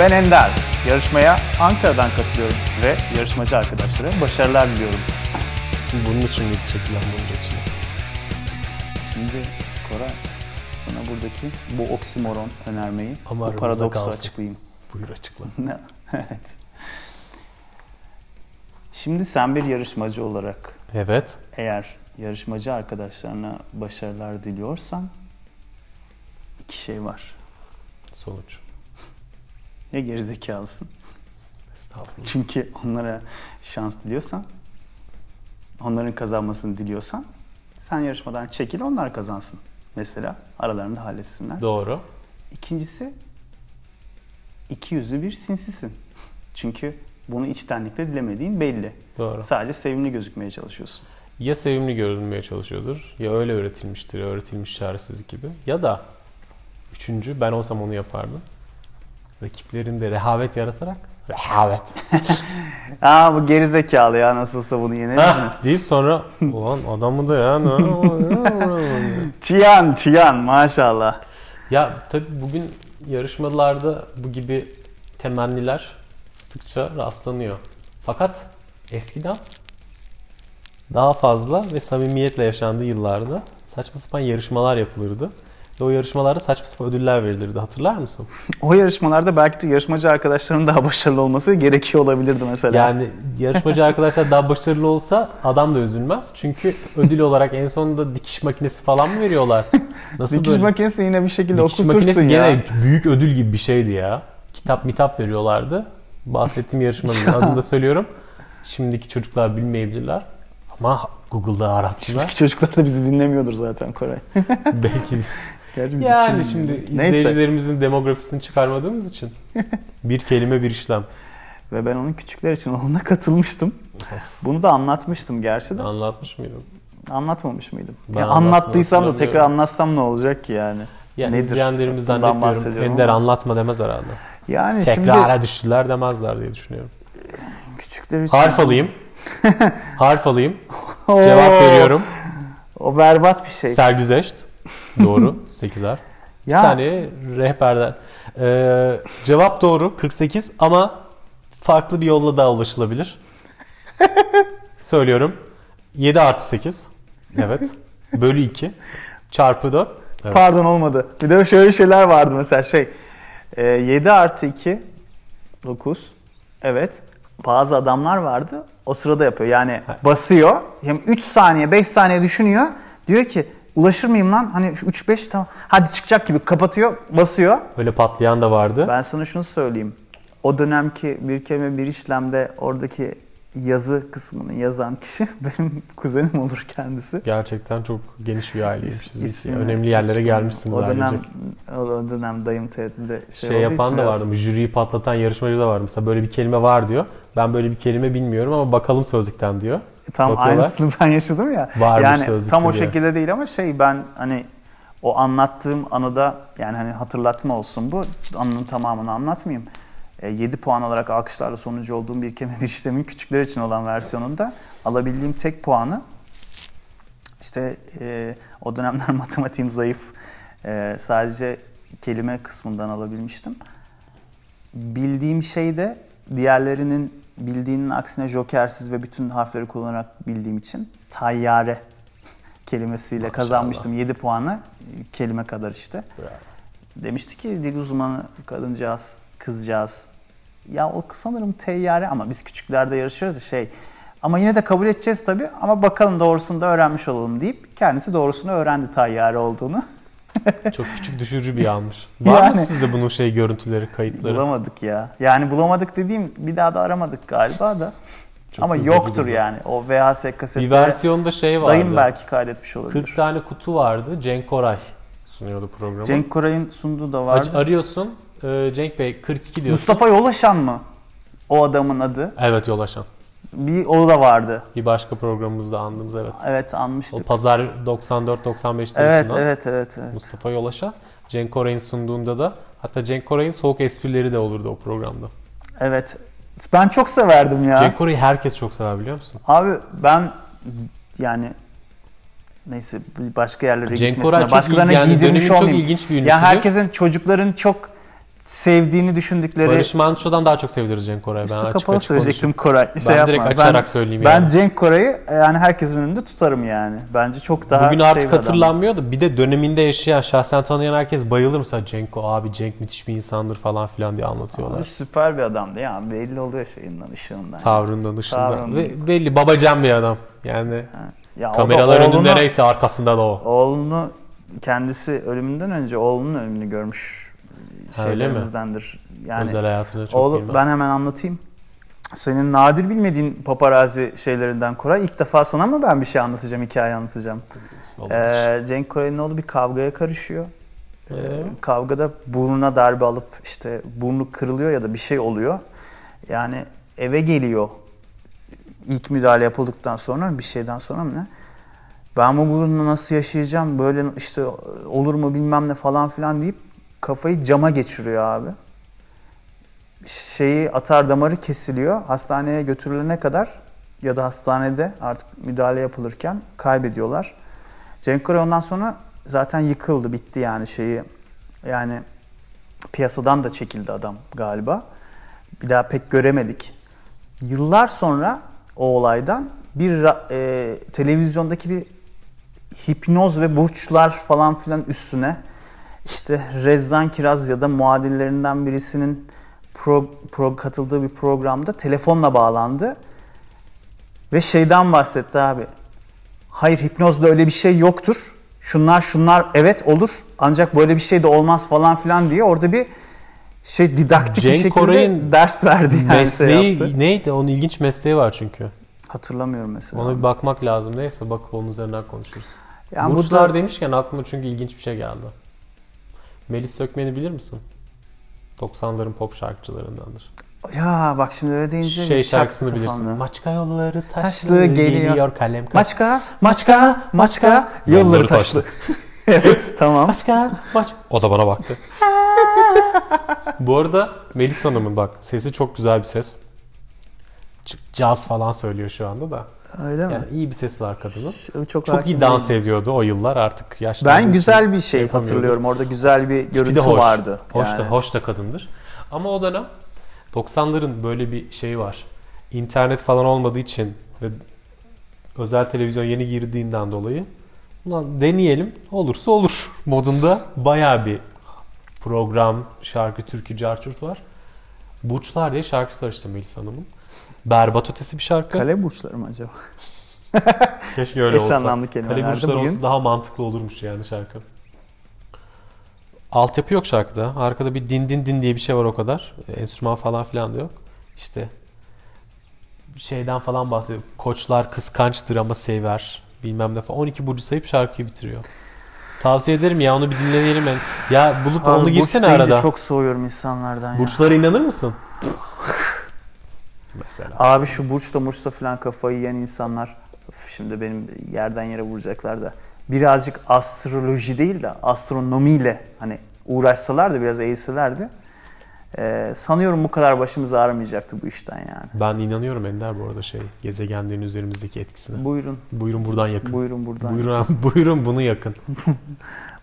Ben Ender. Yarışmaya Ankara'dan katılıyorum ve yarışmacı arkadaşlara başarılar diliyorum. Bunun için miydi çekilen bunun için? Şimdi Koray sana buradaki bu oksimoron önermeyi, Ama bu aramızda paradoksu kalsın. açıklayayım. Buyur açıkla. evet. Şimdi sen bir yarışmacı olarak Evet. eğer yarışmacı arkadaşlarına başarılar diliyorsan iki şey var. Sonuç. Ya gerizekalısın. Estağfurullah. Çünkü onlara şans diliyorsan, onların kazanmasını diliyorsan sen yarışmadan çekil onlar kazansın. Mesela aralarında halletsinler. Doğru. İkincisi iki yüzlü bir sinsisin. Çünkü bunu içtenlikle dilemediğin belli. Doğru. Sadece sevimli gözükmeye çalışıyorsun. Ya sevimli görünmeye çalışıyordur ya öyle öğretilmiştir öğretilmiş çaresizlik gibi. Ya da üçüncü ben olsam onu yapardım. Rakiplerinde rehavet yaratarak rehavet Aa bu gerizekalı ya nasılsa bunu yeneriz mi? Hah, deyip sonra ulan adamı da ya ne- Çiyan çiyan maşallah. Ya tabii bugün yarışmalarda bu gibi temenniler sıkça rastlanıyor. Fakat eskiden daha fazla ve samimiyetle yaşandığı yıllarda saçma sapan yarışmalar yapılırdı. Ve o yarışmalarda saçma sapan ödüller verilirdi. Hatırlar mısın? O yarışmalarda belki de yarışmacı arkadaşlarının daha başarılı olması gerekiyor olabilirdi mesela. Yani yarışmacı arkadaşlar daha başarılı olsa adam da üzülmez. Çünkü ödül olarak en sonunda dikiş makinesi falan mı veriyorlar? Nasıl Dikiş böyle? makinesi yine bir şekilde Dikiş okutursun makinesi ya. gene büyük ödül gibi bir şeydi ya. Kitap mitap veriyorlardı. Bahsettiğim yarışmanın adını da söylüyorum. Şimdiki çocuklar bilmeyebilirler. Ama Google'da aratsınlar. Şimdiki çocuklar da bizi dinlemiyordur zaten Koray. Belki. Gerçi Yani kim şimdi? Neyse. izleyicilerimizin demografisini çıkarmadığımız için. Bir kelime bir işlem. Ve ben onun küçükler için olanına katılmıştım. Bunu da anlatmıştım gerçi de. Anlatmış mıydım? Anlatmamış mıydım? Ben Ya anlattıysam da tekrar anlatsam ne olacak ki yani? Yani Nedir? izleyenlerimizden bekliyorum. Ender ama. anlatma demez herhalde. Yani Tekrara şimdi düştüler demezler diye düşünüyorum. küçükler için... Harf alayım. Harf alayım. Cevap veriyorum. O berbat bir şey. Sergüzeşt. Doğru. 8 harf. Bir Ya. saniye rehberden. Ee, cevap doğru 48 ama farklı bir yolla daha ulaşılabilir. Söylüyorum. 7 artı 8. Evet. Bölü 2. Çarpı 4. Evet. Pardon olmadı. Bir de şöyle şeyler vardı mesela şey. e, 7 artı 2 9. Evet. Bazı adamlar vardı. O sırada yapıyor. Yani basıyor. Hem 3 saniye 5 saniye düşünüyor. Diyor ki ulaşır mıyım lan? Hani 3 5 tamam. Hadi çıkacak gibi kapatıyor, basıyor. Öyle patlayan da vardı. Ben sana şunu söyleyeyim. O dönemki bir kelime bir işlemde oradaki yazı kısmını yazan kişi benim kuzenim olur kendisi. Gerçekten çok geniş bir aileymişiz. Önemli yerlere gelmişsiniz O dönem, o dönem dayım TRT'de şey, Şey yapan da vardı. Jüriyi patlatan yarışmacı da var. Mesela böyle bir kelime var diyor. Ben böyle bir kelime bilmiyorum ama bakalım sözlükten diyor. Tam Bakıyorlar. aynısını ben yaşadım ya. Varmış yani tam o diye. şekilde değil ama şey ben hani o anlattığım anıda yani hani hatırlatma olsun bu. Anının tamamını anlatmayayım. 7 puan olarak alkışlarla sonuncu olduğum bir kelime bir işlemin küçükler için olan versiyonunda alabildiğim tek puanı işte e, o dönemler matematiğim zayıf. E, sadece kelime kısmından alabilmiştim. Bildiğim şey de diğerlerinin bildiğinin aksine jokersiz ve bütün harfleri kullanarak bildiğim için tayyare kelimesiyle Maşallah. kazanmıştım 7 puanı kelime kadar işte. Demişti ki dil uzmanı kadıncağız, kızcağız. Ya o sanırım teyyare ama biz küçüklerde yarışıyoruz ya şey. Ama yine de kabul edeceğiz tabii ama bakalım doğrusunu da öğrenmiş olalım deyip kendisi doğrusunu öğrendi tayyare olduğunu. Çok küçük düşürücü bir yanmış. Var mı Yani- sizde bunun şey görüntüleri, kayıtları? Bulamadık ya. Yani bulamadık dediğim bir daha da aramadık galiba da. Çok ama yoktur gidiyor. yani. O VHS Bir kasetlere versiyonda şey vardı. dayım belki kaydetmiş olabilir. 40 tane kutu vardı. Cenk Koray sunuyordu programı. Cenk Koray'ın sunduğu da Ar- vardı. arıyorsun. e, Cenk Bey 42 diyorsun. Mustafa Yolaşan mı? O adamın adı. Evet Yolaşan. Bir o da vardı. Bir başka programımızda andığımız evet. Evet O anmıştık. pazar 94-95'te Evet, evet, evet, evet. Mustafa Yolaşan. Cenk Koray'ın sunduğunda da hatta Cenk Koray'ın soğuk esprileri de olurdu o programda. Evet. Ben çok severdim ya. Cenk Koray'ı herkes çok sever biliyor musun? Abi ben yani neyse başka yerlere Cenk gitmesine, Koray başkalarına yani giydirmiş dönemin çok olmayayım. ilginç bir Ya ünlüsüdür. herkesin çocukların çok sevdiğini düşündükleri Barış Manço'dan daha çok sevilir Cenk Koray. Ben üstü açık kapalı açık söyleyecektim. Koray. Şey Ben direkt yapma. açarak ben, söyleyeyim ben yani. Cenk Koray'ı yani herkesin önünde tutarım yani. Bence çok daha Bugün şey artık adam. hatırlanmıyor da bir de döneminde yaşayan, şahsen tanıyan herkes bayılır mesela Cenk o abi Cenk müthiş bir insandır falan filan diye Abi anlatıyorlar. süper bir adamdı ya. Belli oluyor şeyinden, ışığından. Tavrından dışında. Tavrından. Ve belli babacan bir adam. Yani Ya o da kameralar oğlunu- önünde neyse arkasında da o. Oğlunu kendisi ölümünden önce oğlunun ölümünü görmüş Ha? Şeylerimizdendir. Yani Özel hayatını çok oğlu, ben hemen anlatayım. Senin nadir bilmediğin paparazzi şeylerinden Koray. İlk defa sana mı ben bir şey anlatacağım, hikaye anlatacağım. Olabilir. Ee, Cenk Koray'ın oğlu bir kavgaya karışıyor. Ee, kavgada burnuna darbe alıp işte burnu kırılıyor ya da bir şey oluyor. Yani eve geliyor ilk müdahale yapıldıktan sonra bir şeyden sonra mı ne? Ben bu burnumla nasıl yaşayacağım böyle işte olur mu bilmem ne falan filan deyip kafayı cama geçiriyor abi. Şeyi atar damarı kesiliyor. Hastaneye götürülene kadar ya da hastanede artık müdahale yapılırken kaybediyorlar. Cenk Koray ondan sonra zaten yıkıldı, bitti yani şeyi. Yani piyasadan da çekildi adam galiba. Bir daha pek göremedik. Yıllar sonra o olaydan bir e, televizyondaki bir hipnoz ve burçlar falan filan üstüne işte Rezzan Kiraz ya da muadillerinden birisinin pro, pro- katıldığı bir programda telefonla bağlandı ve şeyden bahsetti abi. Hayır hipnozda öyle bir şey yoktur. Şunlar şunlar evet olur ancak böyle bir şey de olmaz falan filan diye orada bir şey didaktik Cenk bir şekilde Koray'ın ders verdi yani şey Mesleği yaptı. neydi? Onun ilginç mesleği var çünkü. Hatırlamıyorum mesela. Ona bir bakmak lazım. Neyse bakıp onun üzerinden konuşuruz. yani Burçlar burada demişken aklıma çünkü ilginç bir şey geldi. Melis Sökmen'i bilir misin? 90'ların pop şarkıcılarındandır. ya bak şimdi öyle deyince Şey şarkısını kafamda. bilirsin. Maçka yolları taşlı, Taşlı geliyor. geliyor kalem kaç. Maçka, maçka, maçka, yolları Yolları taşlı. evet tamam. Maçka, maç. O da bana baktı. Bu arada Melis Hanım'ın bak sesi çok güzel bir ses. Caz falan söylüyor şu anda da. Öyle mi? Yani iyi bir sesi var kadının. Çok, Çok iyi dans değilim. ediyordu o yıllar artık yaşlandığı Ben güzel bir şey hatırlıyorum. Orada güzel bir Tipi de görüntü hoş. vardı. Hoş yani. da, hoş da kadındır. Ama o dönem 90'ların böyle bir şeyi var. İnternet falan olmadığı için ve özel televizyon yeni girdiğinden dolayı ulan deneyelim olursa olur modunda bayağı bir program, şarkı, türkü, carçurt var. Burçlar diye şarkısı var işte Melis Hanım'ın. Berbat ötesi bir şarkı. Kale burçları mı acaba? Keşke öyle Eş olsa. anlamlı Kale kelimelerde burçları bugün. olsa daha mantıklı olurmuş yani şarkı. Altyapı yok şarkıda. Arkada bir din din din diye bir şey var o kadar. Enstrüman falan filan da yok. İşte şeyden falan bahsediyor. Koçlar kıskançtır ama sever. Bilmem ne falan. 12 burcu sayıp şarkıyı bitiriyor. Tavsiye ederim ya onu bir dinleyelim. Yani. Ya bulup Abi, onu burç girsene arada. çok soğuyorum insanlardan ya. Burçlara inanır mısın? Mesela. Abi şu burçta murçta falan kafayı yiyen insanlar şimdi benim yerden yere vuracaklar da birazcık astroloji değil de astronomiyle hani uğraşsalar da biraz eğilselerdi e, sanıyorum bu kadar başımız ağrımayacaktı bu işten yani. Ben inanıyorum Ender bu arada şey gezegenlerin üzerimizdeki etkisine. Buyurun. Buyurun buradan yakın. Buyurun buradan. Buyurun abi, buyurun bunu yakın.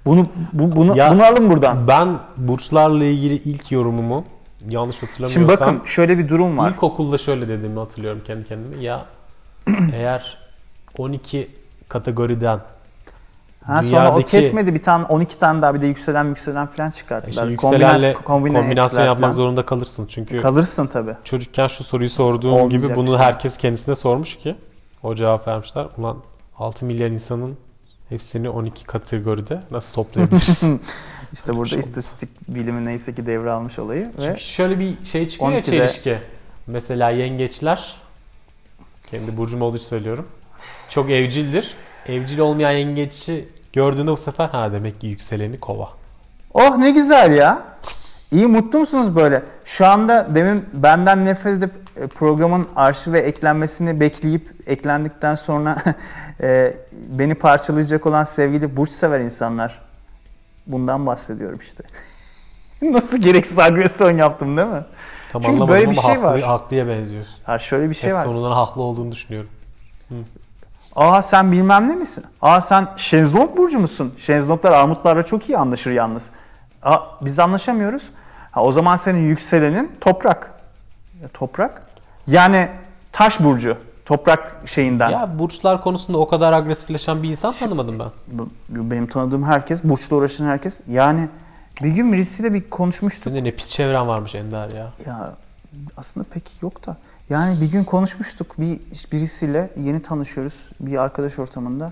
Bunu bu, bunu Ya- bunu alın buradan. Ben burçlarla ilgili ilk yorumumu yanlış hatırlamıyorsam Şimdi bakın şöyle bir durum var. ilkokulda şöyle dediğimi hatırlıyorum kendi kendime. Ya eğer 12 kategoriden Ha, sonra o kesmedi bir tane 12 tane daha bir de yükselen yükselen falan çıkarttılar. işte Kombinasyon, kombine kombinasyon yapmak falan. zorunda kalırsın. Çünkü Kalırsın tabi. çocukken şu soruyu sorduğum Olmayacak gibi bunu şey. herkes kendisine sormuş ki o cevap vermişler. Ulan 6 milyar insanın hepsini 12 kategoride nasıl toplayabilirsin? İşte burada Çok- istatistik bilimi neyse ki devralmış olayı ve Çünkü şöyle bir şey çıkıyor ya 12'de çelişki. Mesela yengeçler kendi burcum olduğu için söylüyorum. Çok evcildir. Evcil olmayan yengeçi gördüğünde bu sefer ha demek ki yükseleni kova. oh ne güzel ya. İyi mutlu musunuz böyle? Şu anda demin benden nefret edip e, programın arşive eklenmesini bekleyip eklendikten sonra e, beni parçalayacak olan sevgili burç sever insanlar. Bundan bahsediyorum işte. Nasıl gereksiz agresyon yaptım değil mi? Tam Çünkü böyle bir şey haklı, var. haklıya benziyorsun. Ha şöyle bir şey Ses var. sonundan haklı olduğunu düşünüyorum. Aa sen bilmem ne misin? Aa sen Şenzlong burcu musun? Şenzlonglar armutlarla çok iyi anlaşır yalnız. Aa biz anlaşamıyoruz. Ha, o zaman senin yükselenin toprak. Ya, toprak. Yani taş burcu. Toprak şeyinden. Ya burçlar konusunda o kadar agresifleşen bir insan tanımadım ben. Bu- Benim tanıdığım herkes, burçla uğraşan herkes. Yani bir gün birisiyle bir konuşmuştuk. Senin ne pis çevren varmış Ender ya. Ya aslında pek yok da. Yani bir gün konuşmuştuk bir birisiyle yeni tanışıyoruz bir arkadaş ortamında.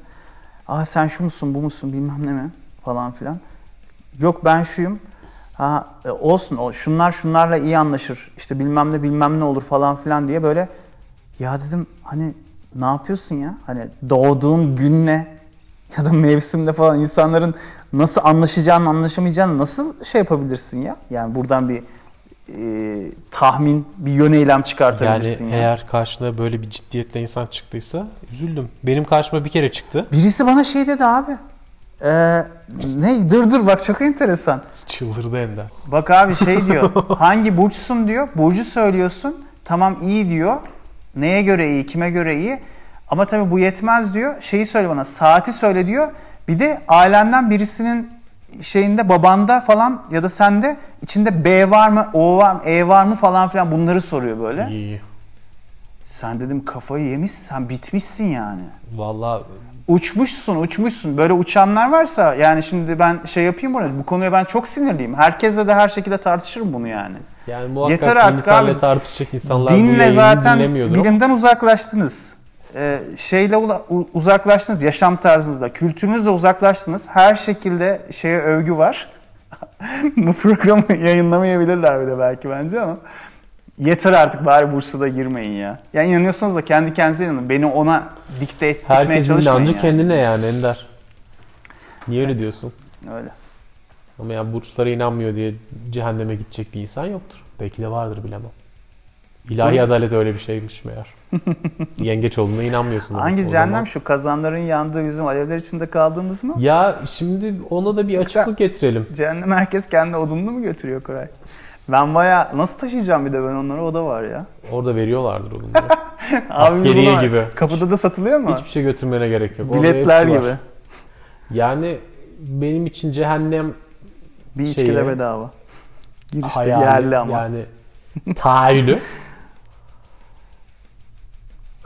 Aa sen şu musun bu musun bilmem ne mi falan filan. Yok ben şuyum. Ha e, olsun o şunlar şunlarla iyi anlaşır. İşte bilmem ne bilmem ne olur falan filan diye böyle ya dedim hani ne yapıyorsun ya? Hani doğduğun günle ya da mevsimle falan insanların nasıl anlaşacağını anlaşamayacağını nasıl şey yapabilirsin ya? Yani buradan bir e, tahmin, bir yöneylem Yani çıkartabilirsin ya. eğer karşına böyle bir ciddiyetle insan çıktıysa üzüldüm. Benim karşıma bir kere çıktı. Birisi bana şey dedi abi. Ee, ne? Dur dur bak çok enteresan. Çıldırdı Ender. Bak abi şey diyor. hangi burçsun diyor. Burcu söylüyorsun. Tamam iyi diyor. Neye göre iyi, kime göre iyi. Ama tabii bu yetmez diyor. Şeyi söyle bana. Saati söyle diyor. Bir de ailenden birisinin şeyinde babanda falan ya da sende içinde B var mı, O var mı, E var mı falan filan bunları soruyor böyle. İyi. Sen dedim kafayı yemişsin, sen bitmişsin yani. Valla Uçmuşsun, uçmuşsun. Böyle uçanlar varsa yani şimdi ben şey yapayım bunu. Bu konuya ben çok sinirliyim. Herkesle de her şekilde tartışırım bunu yani. yani muhakkak Yeter artık abi. tartışacak insanlar bu Dinle yayını zaten bilimden uzaklaştınız. Ee, şeyle uzaklaştınız yaşam tarzınızda, kültürünüzle uzaklaştınız. Her şekilde şeye övgü var. Bu programı yayınlamayabilirler bile belki bence ama yeter artık bari Bursa'da girmeyin ya. Ya inanıyorsanız da kendi kendinize inanın. Beni ona dikte ettirmeye Herkesin çalışmayın inancı yani. kendine yani Ender. Niye öyle Evet. diyorsun? Öyle. Ama ya burçlara inanmıyor diye cehenneme gidecek bir insan yoktur. Belki de vardır bilemem. İlahi Buyurun. adalet öyle bir şeymiş meğer. Yengeç olduğuna inanmıyorsun. Hangi O cehennem zaman- şu kazanların yandığı bizim alevler içinde kaldığımız mı? Ya şimdi ona da bir Yoksa- açıklık getirelim. Cehennem herkes kendi odununu mu götürüyor Koray? Ben baya nasıl taşıyacağım bir de ben onları o da var ya. Orada veriyorlardır. Abimiz Askeriye buna- gibi. Kapıda da satılıyor mu? Hiçbir şey götürmene gerek yok. Biletler var. gibi. Yani benim için cehennem Bir içki de bedava. Girişte hayali yerli ama. yani tahayyülü.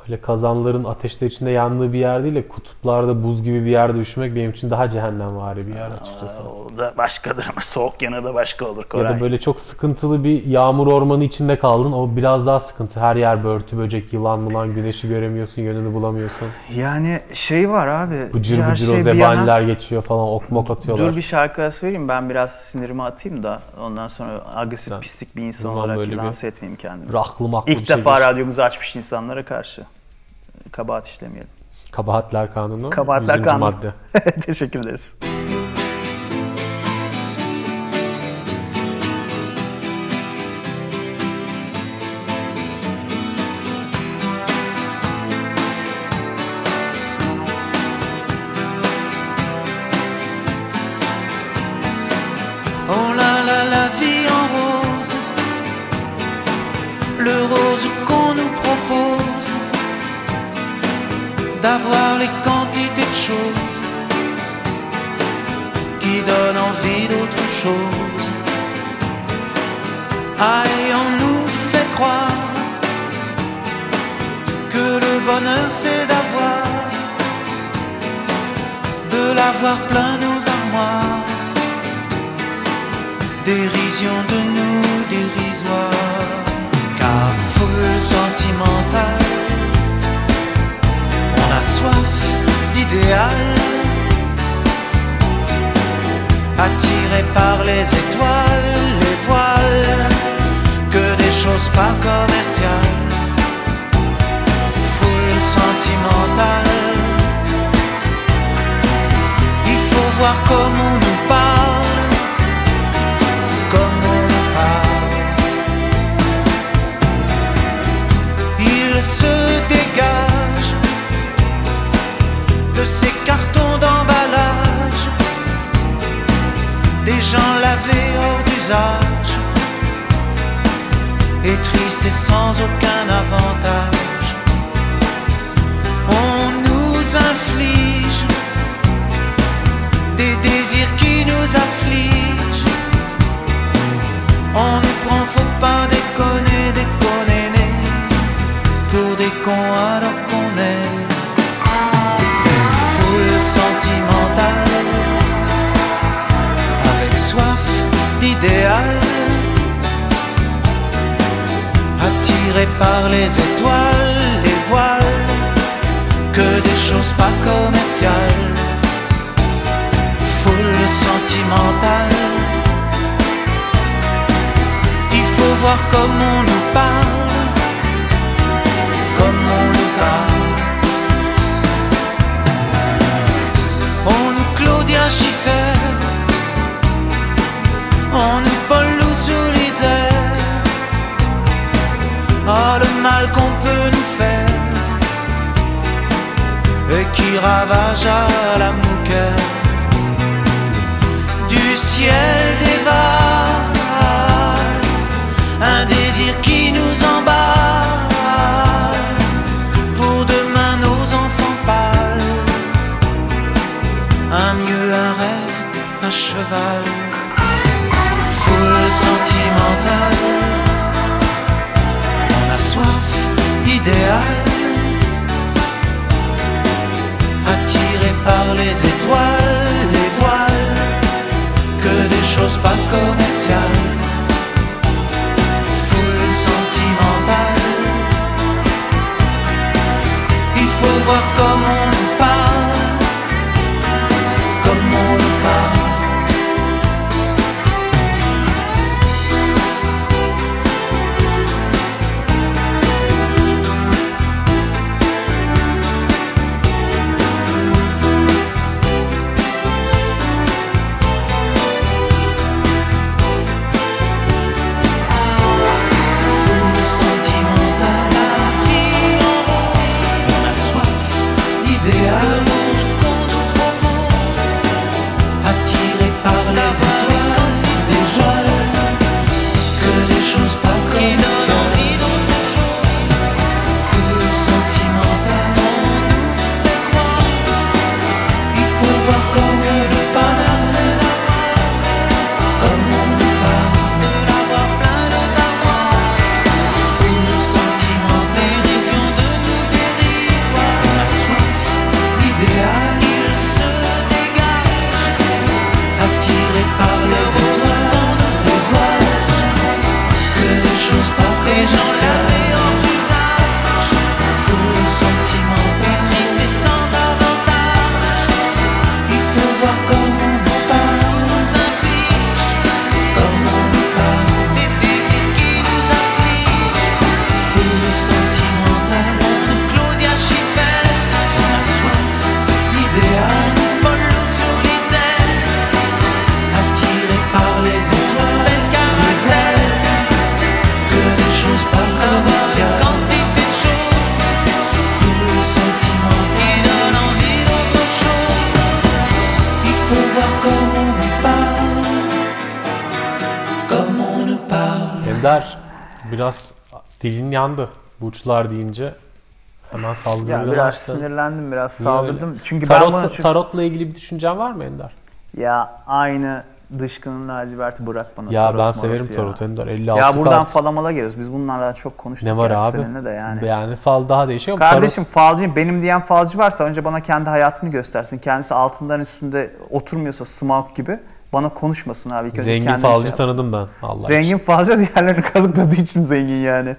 Öyle kazanların ateşler içinde yandığı bir yer değil de kutuplarda buz gibi bir yerde üşümek benim için daha cehennemvari bir yer açıkçası. O da başkadır ama soğuk yanı da başka olur Ya Koray. da böyle çok sıkıntılı bir yağmur ormanı içinde kaldın. O biraz daha sıkıntı. Her yer börtü böcek, yılan mılan, güneşi göremiyorsun, yönünü bulamıyorsun. Yani şey var abi. Bıcır bıcır şey o bir yana- zebaniler geçiyor falan ok mok atıyorlar. Dur bir şarkı arası vereyim ben biraz sinirimi atayım da ondan sonra agresif Sen- pislik bir insan olarak böyle bir lanse etmeyeyim kendimi. Rahlı maklı İlk şey defa değil. radyomuzu açmış insanlara karşı kabahat işlemeyelim. Kabahatler Kanunu. Kabahatler 100. Kanunu. madde. Teşekkür ederiz. Dilin yandı burçlar deyince hemen saldırıyor. Ya biraz sinirlendim, biraz saldırdım. öyle? Çünkü ben Tarot, bunu çünkü- tarotla ilgili bir düşüncen var mı Ender? ya aynı dışkının laciverti bırak bana. Ya tarot ben severim ya. tarot Ender. 56 Ya buradan kart. falamalara geliyoruz. Biz bunlarla çok konuştuk Ne var abi? seninle de yani. Yani fal daha değişiyor. Kardeşim falcıyım benim diyen falcı varsa önce bana kendi hayatını göstersin. Kendisi altından üstünde oturmuyorsa smoke gibi bana konuşmasın abi. Önce zengin kendini falcı şey tanıdım ben. Allah Zengin için. falcı diğerlerini kazıkladığı için zengin yani.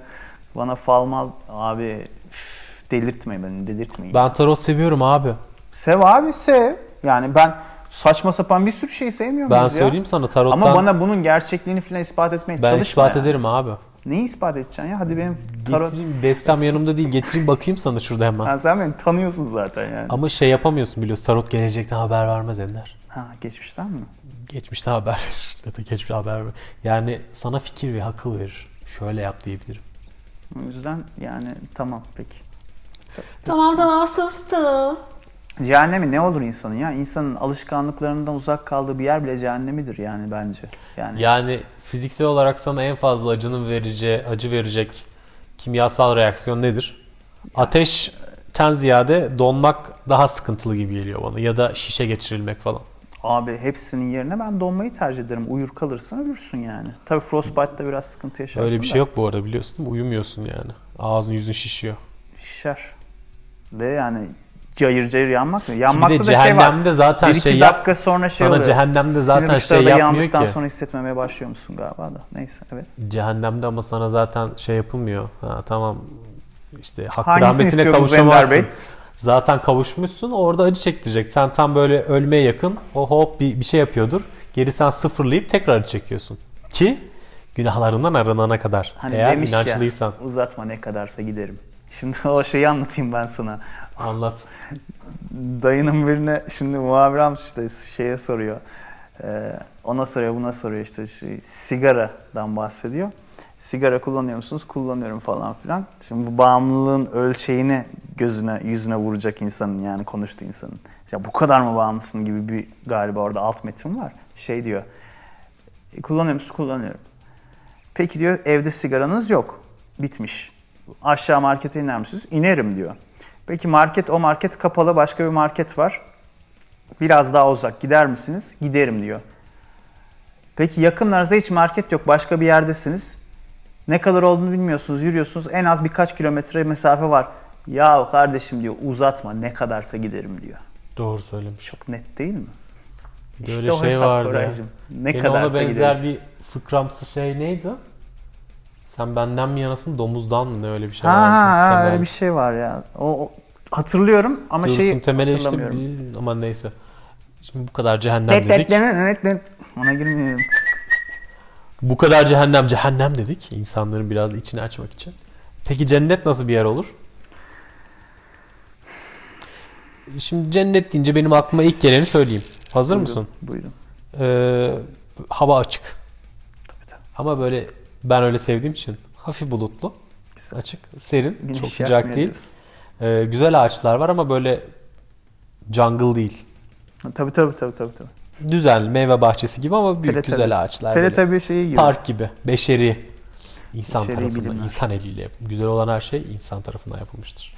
Bana fal mal abi üf, delirtmeyin beni delirtmeyin. Ben tarot seviyorum abi. Sev abi sev. Yani ben saçma sapan bir sürü şey sevmiyorum Ben ya. söyleyeyim sana tarottan Ama bana bunun gerçekliğini falan ispat etmeye ben çalışma ispat yani. ederim abi. Neyi ispat edeceksin ya? Hadi benim tarot... Getireyim, destem yanımda değil. Getireyim bakayım sana şurada hemen. Ha, sen beni tanıyorsun zaten yani. Ama şey yapamıyorsun biliyorsun. Tarot gelecekten haber vermez Ender. Ha, geçmişten mi? Geçmişten haber verir. Geçmişten haber verir. Yani sana fikir ve akıl verir. Şöyle yap diyebilirim. O yüzden yani tamam peki. Tamam tamam sustum. Cehennemi ne olur insanın ya? İnsanın alışkanlıklarından uzak kaldığı bir yer bile cehennemidir yani bence. Yani Yani fiziksel olarak sana en fazla acının vereceği, acı verecek kimyasal reaksiyon nedir? Ateşten ziyade donmak daha sıkıntılı gibi geliyor bana. Ya da şişe geçirilmek falan. Abi hepsinin yerine ben donmayı tercih ederim. Uyur kalırsın ölürsün yani. Tabii frostbite'da biraz sıkıntı yaşarsın Öyle bir da şey yok bu arada biliyorsun değil mi? Uyumuyorsun yani. Ağzın yüzün şişiyor. Şişer. De yani cayır cayır yanmak mı? Yanmakta da şey var. cehennemde zaten Bir iki şey yap. dakika sonra şey sana oluyor. cehennemde zaten Sinir şey uçları da yapmıyor yandıktan ki. sonra hissetmemeye başlıyor musun galiba da. Neyse evet. Cehennemde ama sana zaten şey yapılmıyor. Ha, tamam işte hakkı Hangisini rahmetine istiyordunuz Ender kavuşamazsın. Bey? Zaten kavuşmuşsun orada acı çektirecek. Sen tam böyle ölmeye yakın o hop bir, bir şey yapıyordur. Geri sen sıfırlayıp tekrar acı çekiyorsun. Ki günahlarından aranana kadar. Hani Eğer demiş inançlıysan. ya uzatma ne kadarsa giderim. Şimdi o şeyi anlatayım ben sana. Anlat. Dayının birine şimdi muhabir amca işte şeye soruyor. Ee, ona soruyor buna soruyor işte şey, sigaradan bahsediyor. Sigara kullanıyor musunuz? Kullanıyorum falan filan. Şimdi bu bağımlılığın ölçeğini gözüne yüzüne vuracak insanın yani konuştuğu insanın. Ya bu kadar mı bağımlısın gibi bir galiba orada alt metin var. Şey diyor. "E, kullanıyor musunuz? Kullanıyorum. Peki diyor evde sigaranız yok. Bitmiş. Aşağı markete iner misiniz? İnerim diyor. Peki market o market kapalı başka bir market var. Biraz daha uzak gider misiniz? Giderim diyor. Peki yakınlarınızda hiç market yok başka bir yerdesiniz. Ne kadar olduğunu bilmiyorsunuz yürüyorsunuz en az birkaç kilometre mesafe var. Ya kardeşim diyor uzatma ne kadarsa giderim diyor. Doğru söylemiş. Çok net değil mi? De İşte o şey hesap vardı. Koraycığım. Ne Gene ona kadarsa benzer gideriz. bir fıkramsı şey neydi? Sen benden mi yanasın domuzdan mı ne öyle bir şey Ha, vardı. ha, Temel. öyle bir şey var ya. O, o- hatırlıyorum ama Dursun şeyi işte hatırlamıyorum. bir- aman neyse. Şimdi bu kadar cehennem dedik. Ona girmeyelim. Bu kadar cehennem cehennem dedik. İnsanların biraz içini açmak için. Peki cennet nasıl bir yer olur? Şimdi cennet deyince benim aklıma ilk geleni söyleyeyim. Hazır Buyurun, mısın? Buyurun. Ee, hava açık. Tabii tabii. Ama böyle ben öyle sevdiğim için hafif bulutlu, Güzel. açık, serin, Güneş çok sıcak değil. Ee, güzel ağaçlar var ama böyle jungle değil. Tabii tabii tabii tabii. tabii. Düzenli meyve bahçesi gibi ama büyük Teletabi. güzel ağaçlar. Teletabi şeyi gibi. Park gibi. Beşeri. İnsan Beşeri tarafından, bilimler. insan eliyle yap- Güzel olan her şey insan tarafından yapılmıştır.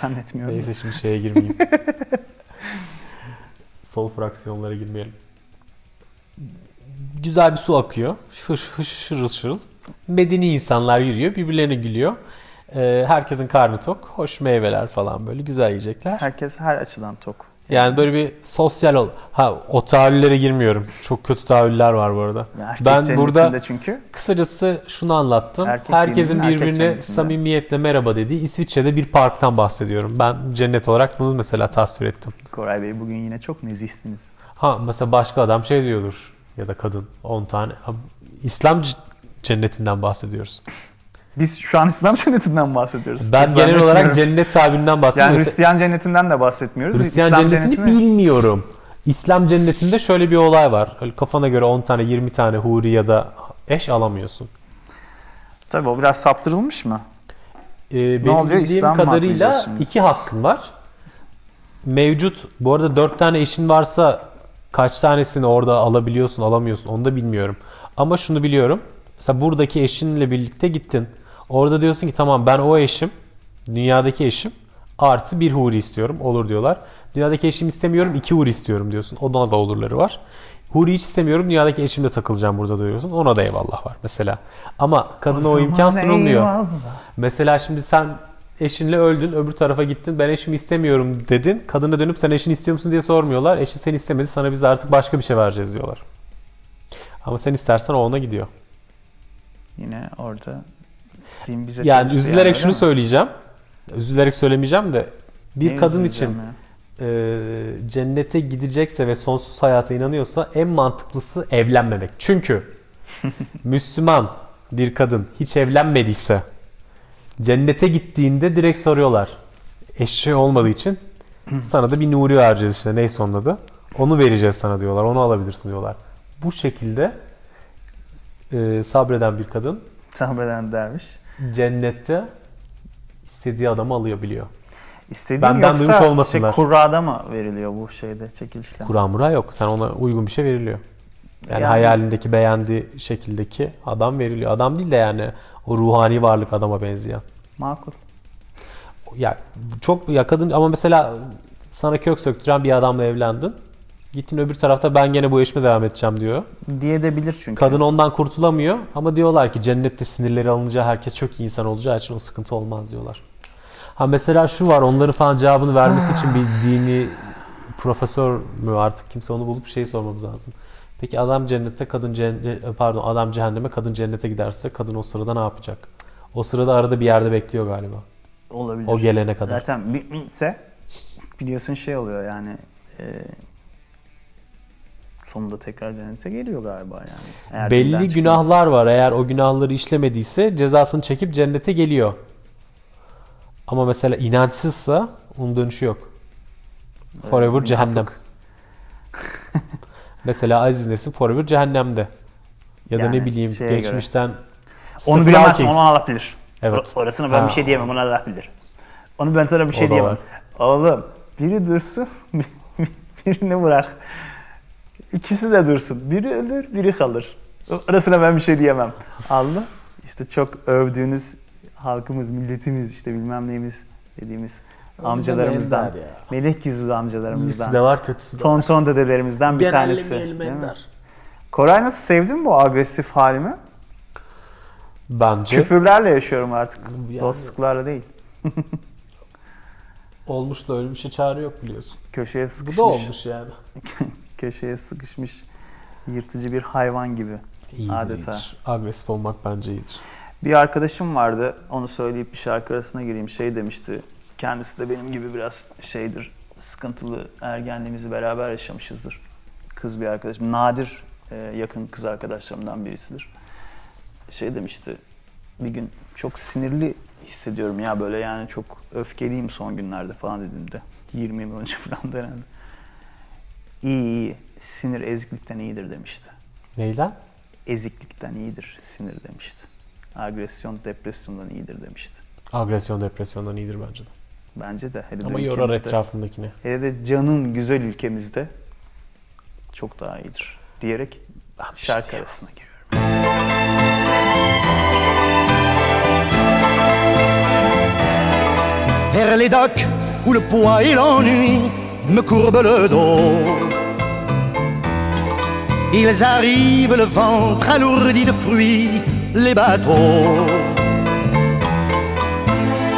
Zannetmiyorum. Neyse şimdi şeye girmeyeyim. Sol fraksiyonlara girmeyelim. Güzel bir su akıyor. Hış hış şırıl şırıl. Medeni insanlar yürüyor. Birbirlerine gülüyor. Ee, herkesin karnı tok. Hoş meyveler falan böyle güzel yiyecekler. Herkes her açıdan tok. Yani böyle bir sosyal ol. Ha o tahayyüllere girmiyorum. Çok kötü tahayyüller var bu arada. Erkek Ben burada çünkü Kısacası şunu anlattım. Erkek Herkesin birbirine samimiyetle merhaba dediği İsviçre'de bir parktan bahsediyorum. Ben cennet olarak bunu mesela tasvir ettim. Koray Bey bugün yine çok nezihsiniz. Ha mesela başka adam şey diyordur ya da kadın 10 tane. İslam cennetinden bahsediyoruz. Biz şu an İslam cennetinden bahsediyoruz. Ben genel olarak cennet tabirinden bahsediyorum. yani Hristiyan cennetinden de bahsetmiyoruz. Hristiyan İslam cennetini cennetini bilmiyorum. İslam cennetinde şöyle bir olay var. Öyle kafana göre 10 tane 20 tane huri ya da eş alamıyorsun. Tabii o biraz saptırılmış mı? Ee, benim oluyor? bildiğim İslam kadarıyla iki hakkın var. Mevcut bu arada dört tane eşin varsa kaç tanesini orada alabiliyorsun alamıyorsun onu da bilmiyorum. Ama şunu biliyorum. Mesela buradaki eşinle birlikte gittin. Orada diyorsun ki tamam ben o eşim dünyadaki eşim artı bir huri istiyorum olur diyorlar. Dünyadaki eşimi istemiyorum iki huri istiyorum diyorsun. Ona da olurları var. Huri hiç istemiyorum dünyadaki eşimle takılacağım burada diyorsun. Ona da eyvallah var mesela. Ama kadına o, imkan zaman sunulmuyor. eyvallah. Mesela şimdi sen eşinle öldün öbür tarafa gittin ben eşimi istemiyorum dedin. Kadına dönüp sen eşini istiyor musun diye sormuyorlar. Eşin seni istemedi sana biz artık başka bir şey vereceğiz diyorlar. Ama sen istersen o ona gidiyor. Yine orada din bize Yani üzülerek öyle şunu söyleyeceğim. Üzülerek söylemeyeceğim de bir Ne kadın için ya? e, cennete gidecekse ve sonsuz hayata inanıyorsa en mantıklısı evlenmemek. Çünkü Müslüman bir kadın hiç evlenmediyse cennete gittiğinde direkt soruyorlar. Eşi olmadığı için sana da bir nuri vereceğiz işte neyse onun adı. Onu vereceğiz sana diyorlar. Onu alabilirsin diyorlar. Bu şekilde e, sabreden bir kadın Sabreden derviş. Cennette istediği adamı alabiliyor. İstediğin Benden yoksa duymuş olmasınlar. Şey, kurrada mı veriliyor bu şeyde çekilişle? Kur'an mura yok. Sen ona uygun bir şey veriliyor. Yani, Yani- hayalindeki beğendiği şekildeki adam veriliyor. Adam değil de yani o ruhani varlık adama benzeyen. Makul. Ya çok ya kadın ama mesela sana kök söktüren bir adamla evlendin. Gittin öbür tarafta ben gene bu işime devam edeceğim diyor. Diyebilir çünkü. Kadın ondan kurtulamıyor ama diyorlar ki cennette sinirleri alınca herkes çok iyi insan olacağı için o sıkıntı olmaz diyorlar. Ha mesela şu var onların falan cevabını vermesi için bir dini profesör mü artık kimse onu bulup şey sormamız lazım. Peki adam cennette kadın cennete, pardon adam cehenneme kadın cennete giderse kadın o sırada ne yapacak? O sırada arada bir yerde bekliyor galiba. olabilir. O gelene kadar. Zaten müminse biliyorsun şey oluyor yani e, sonunda tekrar cennete geliyor galiba yani. Eğer Belli günahlar var. Eğer o günahları işlemediyse cezasını çekip cennete geliyor. Ama mesela inançsızsa onun dönüşü yok. Forever münafık. cehennem. mesela Aziz Nesin Forever cehennemde. Ya da Yani ne bileyim göre. geçmişten Onu bilemezsin onu Allah bilir. Evet. Or- Orasını ben Ha. bir şey diyemem onu Allah bilir. Onu ben sana bir şey diyemem. var. Oğlum biri dursun birini bırak. İkisi de dursun. Biri ölür biri kalır. Orasına ben bir şey diyemem. Allah işte çok övdüğünüz halkımız, milletimiz işte bilmem neyimiz dediğimiz amcalarımızdan. Melek yüzlü İyisi de amcalarımızdan. var kötüsü de var. Ton ton dedelerimizden bir tanesi. Değil mi? Koray nasıl sevdin bu agresif halimi? Bence Küfürlerle yaşıyorum artık. Yani- Dostluklarla değil. olmuş da öyle bir şey çare yok biliyorsun. Köşeye Bu sıkışmış. da olmuş yani. Köşeye sıkışmış yırtıcı bir hayvan gibi. İyidir, Adeta. iyidir. Agresif olmak bence iyidir. Bir arkadaşım vardı. Onu söyleyip bir şarkı arasına gireyim. Şey demişti. Kendisi de benim gibi biraz şeydir. Sıkıntılı ergenliğimizi beraber yaşamışızdır. Kız bir arkadaşım. Nadir e, yakın kız arkadaşlarımdan birisidir. Şey demişti. Bir gün çok sinirli hissediyorum ya böyle yani çok öfkeliyim son günlerde falan dediğimde. 20 yıl önce falan da herhalde. İyi iyi. Sinir eziklikten iyidir demişti. Neyden? Eziklikten iyidir sinir demişti. Agresyon depresyondan iyidir demişti. Agresyon depresyondan iyidir bence de. Bence de. Hele de Ama yorar etrafındakini. Hele de canım güzel ülkemizde çok daha iyidir diyerek Ben şey şarkı diyemem. arasına giriyorum. vers les docks où le poids et l'ennui me courbent le dos. Ils arrivent le ventre alourdi de fruits, les bateaux.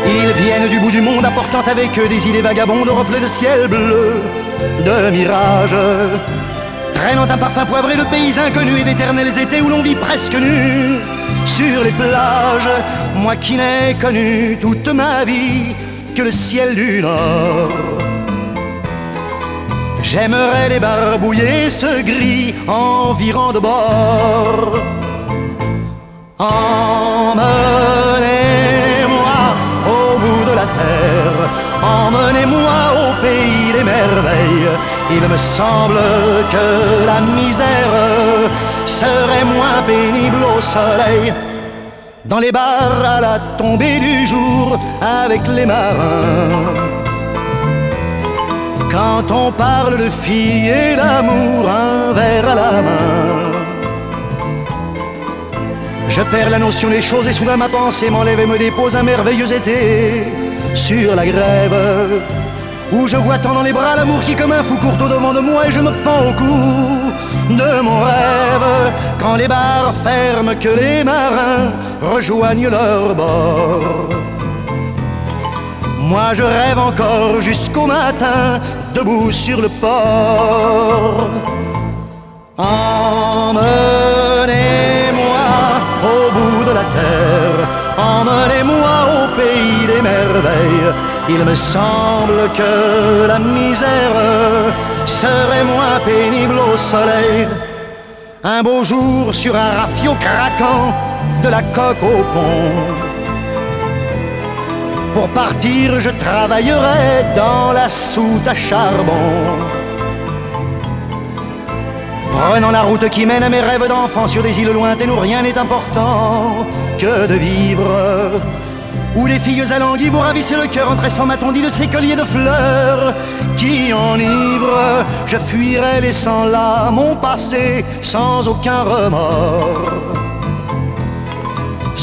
Ils viennent du bout du monde apportant avec eux des idées vagabondes, reflets de ciel bleu, de mirages. Traînant un parfum poivré de pays inconnus et d'éternels étés où l'on vit presque nu sur les plages. Moi qui n'ai connu toute ma vie que le ciel du Nord. J'aimerais les barbouiller ce gris environ de bord. Emmenez-moi au bout de la terre, emmenez-moi au pays des merveilles. Il me semble que la misère serait moins pénible au soleil. Dans les bars à la tombée du jour avec les marins. Quand on parle de filles et d'amour, un verre à la main. Je perds la notion des choses et soudain ma pensée m'enlève et me dépose un merveilleux été sur la grève. Où je vois tant dans les bras l'amour qui comme un fou court au devant de moi et je me pends au cou de mon rêve. Quand les bars ferment, que les marins rejoignent leur bord. Moi je rêve encore jusqu'au matin, debout sur le port. Emmenez-moi au bout de la terre, emmenez-moi au pays des merveilles. Il me semble que la misère serait moins pénible au soleil. Un beau jour sur un rafio craquant de la coque au pont. Pour partir, je travaillerai dans la soute à charbon. Prenant la route qui mène à mes rêves d'enfant sur des îles lointaines où rien n'est important que de vivre. Où les filles alanguies vous ravissent le cœur en tressant ma tondie de ces colliers de fleurs qui enivrent. Je fuirai laissant là mon passé sans aucun remords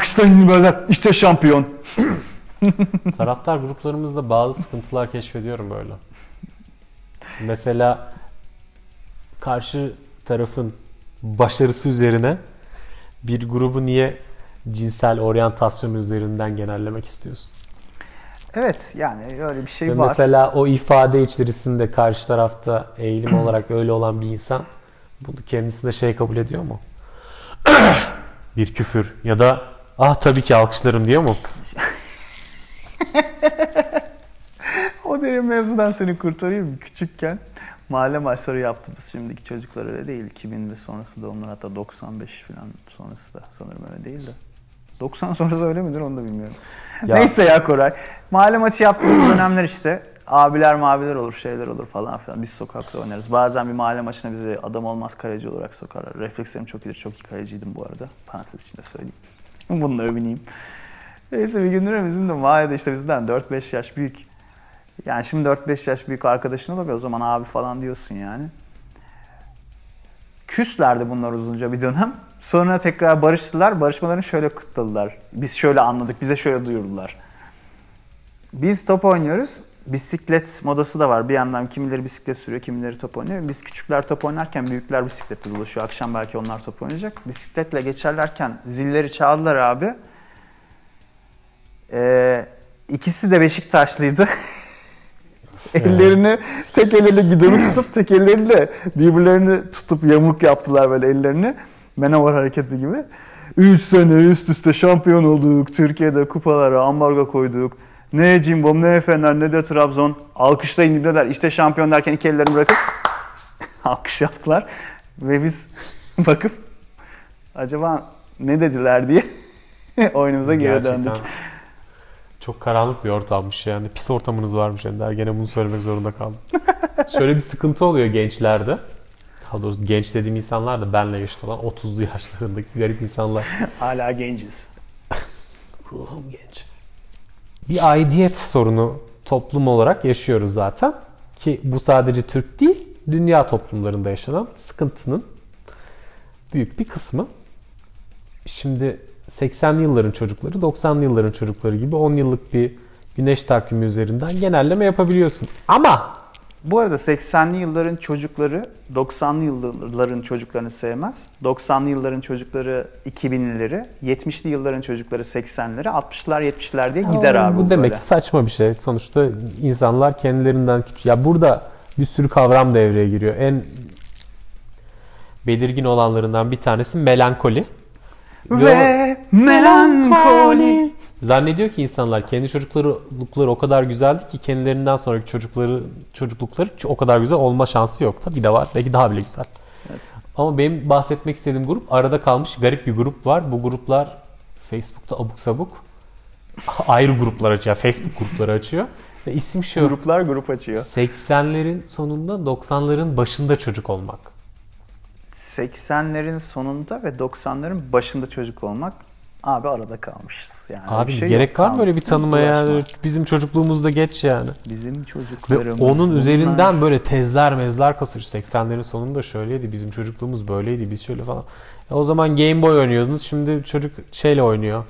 Alkışlayın böyle. İşte şampiyon. Taraftar gruplarımızda bazı sıkıntılar keşfediyorum böyle. Mesela karşı tarafın başarısı üzerine bir grubu niye cinsel oryantasyonu üzerinden genellemek istiyorsun? Evet yani öyle bir şey Ve var. mesela o ifade içerisinde karşı tarafta eğilim olarak öyle olan bir insan bunu kendisinde şey kabul ediyor mu? bir küfür ya da ah tabii ki alkışlarım diyor mu? O derin mevzudan seni kurtarayım mı? Küçükken mahalle maçları yaptığımız şimdiki çocuklar öyle değil. 2000 ve sonrası doğumlar hatta 95 falan sonrası da sanırım öyle değil de. 90 sonrası öyle midir onu da bilmiyorum. Ya- Neyse ya Koray. Mahalle maçı yaptığımız dönemler işte abiler mabiler olur şeyler olur falan filan. Biz sokakta oynarız. Bazen bir mahalle maçına bizi adam olmaz kaleci olarak sokarlar. Reflekslerim çok iyidir. Çok iyi kaleciydim bu arada. Parantez içinde söyleyeyim. Bununla övüneyim. Neyse bir gün bizim de mahallede işte bizden 4-5 yaş büyük. Yani şimdi 4-5 yaş büyük arkadaşın oluyor o zaman abi falan diyorsun yani. Küslerdi bunlar uzunca bir dönem. Sonra tekrar barıştılar. Barışmalarını şöyle kutladılar. Biz şöyle anladık, bize şöyle duyurdular. Biz top oynuyoruz. Bisiklet modası da var. Bir yandan kimileri bisiklet sürüyor, kimileri top oynuyor. Biz küçükler top oynarken büyükler bisikletle dolaşıyor. Akşam belki onlar top oynayacak. Bisikletle geçerlerken zilleri çaldılar abi. Ee, ikisi de Beşiktaşlıydı. ellerini tek eliyle gidonu tutup tek elleriyle birbirlerini tutup yamuk yaptılar böyle ellerini. Manowar hareketi gibi. 3 sene üst üste şampiyon olduk. Türkiye'de kupalara ambargo koyduk. Ne Cimbom ne Fener ne de Trabzon. Alkışlayın dibdeler. İşte şampiyon derken iki ellerini bırakıp alkış yaptılar. Ve biz bakıp acaba ne dediler diye oyunumuza geri Gerçekten döndük. Çok karanlık bir ortammış yani. Pis ortamınız varmış Ender. Gene bunu söylemek zorunda kaldım. Şöyle bir sıkıntı oluyor gençlerde. Daha doğrusu genç dediğim insanlar da benle yaşıt olan 30'lu yaşlarındaki garip insanlar. Hala genciz. Ruhum genç. Bir aidiyet sorunu toplum olarak yaşıyoruz zaten. Ki bu sadece Türk değil, dünya toplumlarında yaşanan sıkıntının büyük bir kısmı. Şimdi 80'li yılların çocukları, 90'lı yılların çocukları gibi 10 yıllık bir güneş takvimi üzerinden genelleme yapabiliyorsun. Ama Bu arada 80'li yılların çocukları 90'lı yılların çocuklarını sevmez. 90'lı yılların çocukları 2000'lileri, 70'li yılların çocukları 80'leri, 60'lar 70'ler diye gider Ama abi. Bu demek böyle. ki saçma bir şey. Sonuçta insanlar kendilerinden küçük. Ya burada bir sürü kavram devreye giriyor. En belirgin olanlarından bir tanesi melankoli. Ve melankoli. Zannediyor ki insanlar kendi çocuklukları o kadar güzeldi ki kendilerinden sonraki çocukları çocuklukları o kadar güzel olma şansı yok. Tabii de var. Belki daha bile güzel. Evet. Ama benim bahsetmek istediğim grup arada kalmış garip bir grup var. Bu gruplar Facebook'ta abuk sabuk ayrı gruplar açıyor. Facebook grupları açıyor. Ve isim şu. Gruplar grup açıyor. 80'lerin sonunda 90'ların başında çocuk olmak. 80'lerin sonunda ve 90'ların başında çocuk olmak abi arada kalmışız. Yani Abi şey gerek var mı böyle bir tanımaya? uğraşma. Bizim çocukluğumuzda geç yani. Bizim Ve çocuklarımız. onun bunlar. üzerinden böyle tezler mezler kasıyor. 80'lerin sonunda şöyleydi. Bizim çocukluğumuz böyleydi. Biz şöyle falan. E o zaman Game Boy oynuyordunuz. Şimdi çocuk şeyle oynuyor.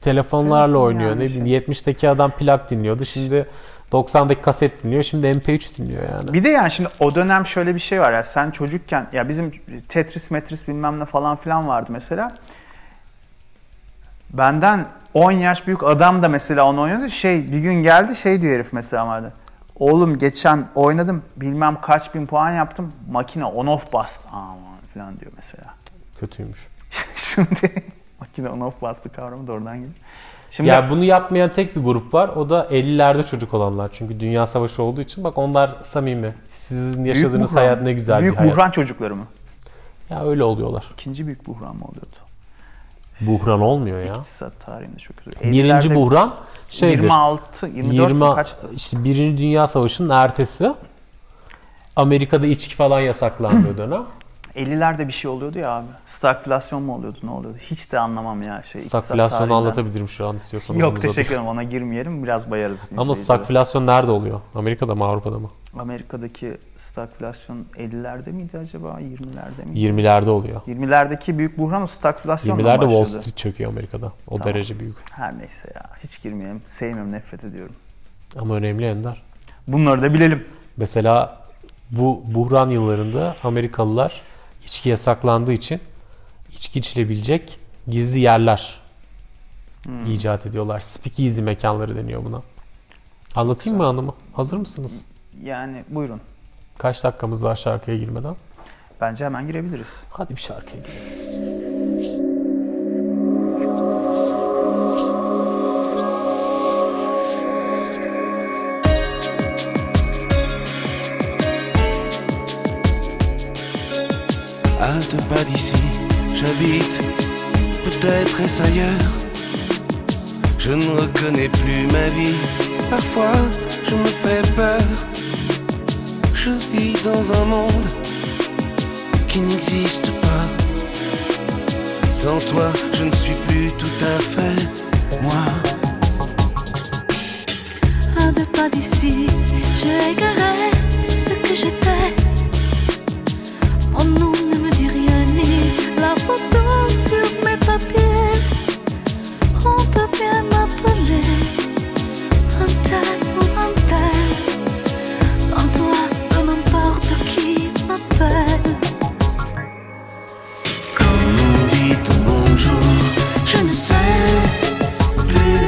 Telefonlarla Telefon oynuyor. yani ne şey. bileyim 70'teki adam plak dinliyordu. Şimdi 90'daki kaset dinliyor. Şimdi MP3 dinliyor yani. Bir de yani şimdi o dönem şöyle bir şey var ya sen çocukken ya bizim Tetris Metris bilmem ne falan filan vardı mesela. Benden 10 yaş büyük adam da mesela onu oynuyordu. Şey bir gün geldi şey diyor herif mesela vardı. Oğlum geçen oynadım bilmem kaç bin puan yaptım. Makine on off bastı. Aman falan diyor mesela. Kötüymüş. Şimdi makine on off bastı kavramı da oradan geliyor. Şimdi Ya bunu yapmayan tek bir grup var. O da 50'lerde çocuk olanlar. Çünkü dünya savaşı olduğu için bak onlar samimi. Sizin büyük yaşadığınız hayat ne güzel Büyük bir hayat. buhran çocukları mı? Ya öyle oluyorlar. İkinci büyük buhran mı oluyordu? Buhran olmuyor ya. İktisat tarihinde çok üzüldüm. Birinci 50'lerde buhran şeydir. 26, 24 20 mu kaçtı? işte Birinci Dünya Savaşı'nın ertesi Amerika'da içki falan yasaklandığı dönem. 50'lerde bir şey oluyordu ya abi. Stagflasyon mu oluyordu ne oluyordu? Hiç de anlamam ya şey. Stagflasyonu anlatabilirim şu an istiyorsanız. Yok teşekkür ederim ona girmeyelim biraz bayarız. Ama stagflasyon nerede oluyor? Amerika'da mı Avrupa'da mı? Amerika'daki stagflasyon 50'lerde miydi acaba 20'lerde miydi? 20'lerde oluyor. 20'lerde büyük buhran o stagflasyonla 20'lerde Wall başladı. Street çöküyor Amerika'da. O Tamam. derece büyük. Her neyse ya hiç girmeyelim. Sevmiyorum nefret ediyorum. Ama önemli Ender. Bunları da bilelim. Mesela bu buhran yıllarında Amerikalılar içki yasaklandığı için içki içilebilecek gizli yerler Hmm. icat ediyorlar. Speakeasy mekanları deniyor buna. Anlatayım mı anlamı? Hazır mısınız? Yani buyurun. Kaç dakikamız var şarkıya girmeden? Bence hemen girebiliriz. Hadi bir şarkıya girelim. À deux pas d'ici, j'habite, peut-être est-ce ailleurs. Je ne reconnais plus ma vie, parfois je me fais peur. Je vis dans un monde qui n'existe pas. Sans toi, je ne suis plus tout à fait moi. À deux pas d'ici, j'ai égaré ce que j'étais. Mon nom Comme on dit ton bonjour, je ne sais plus.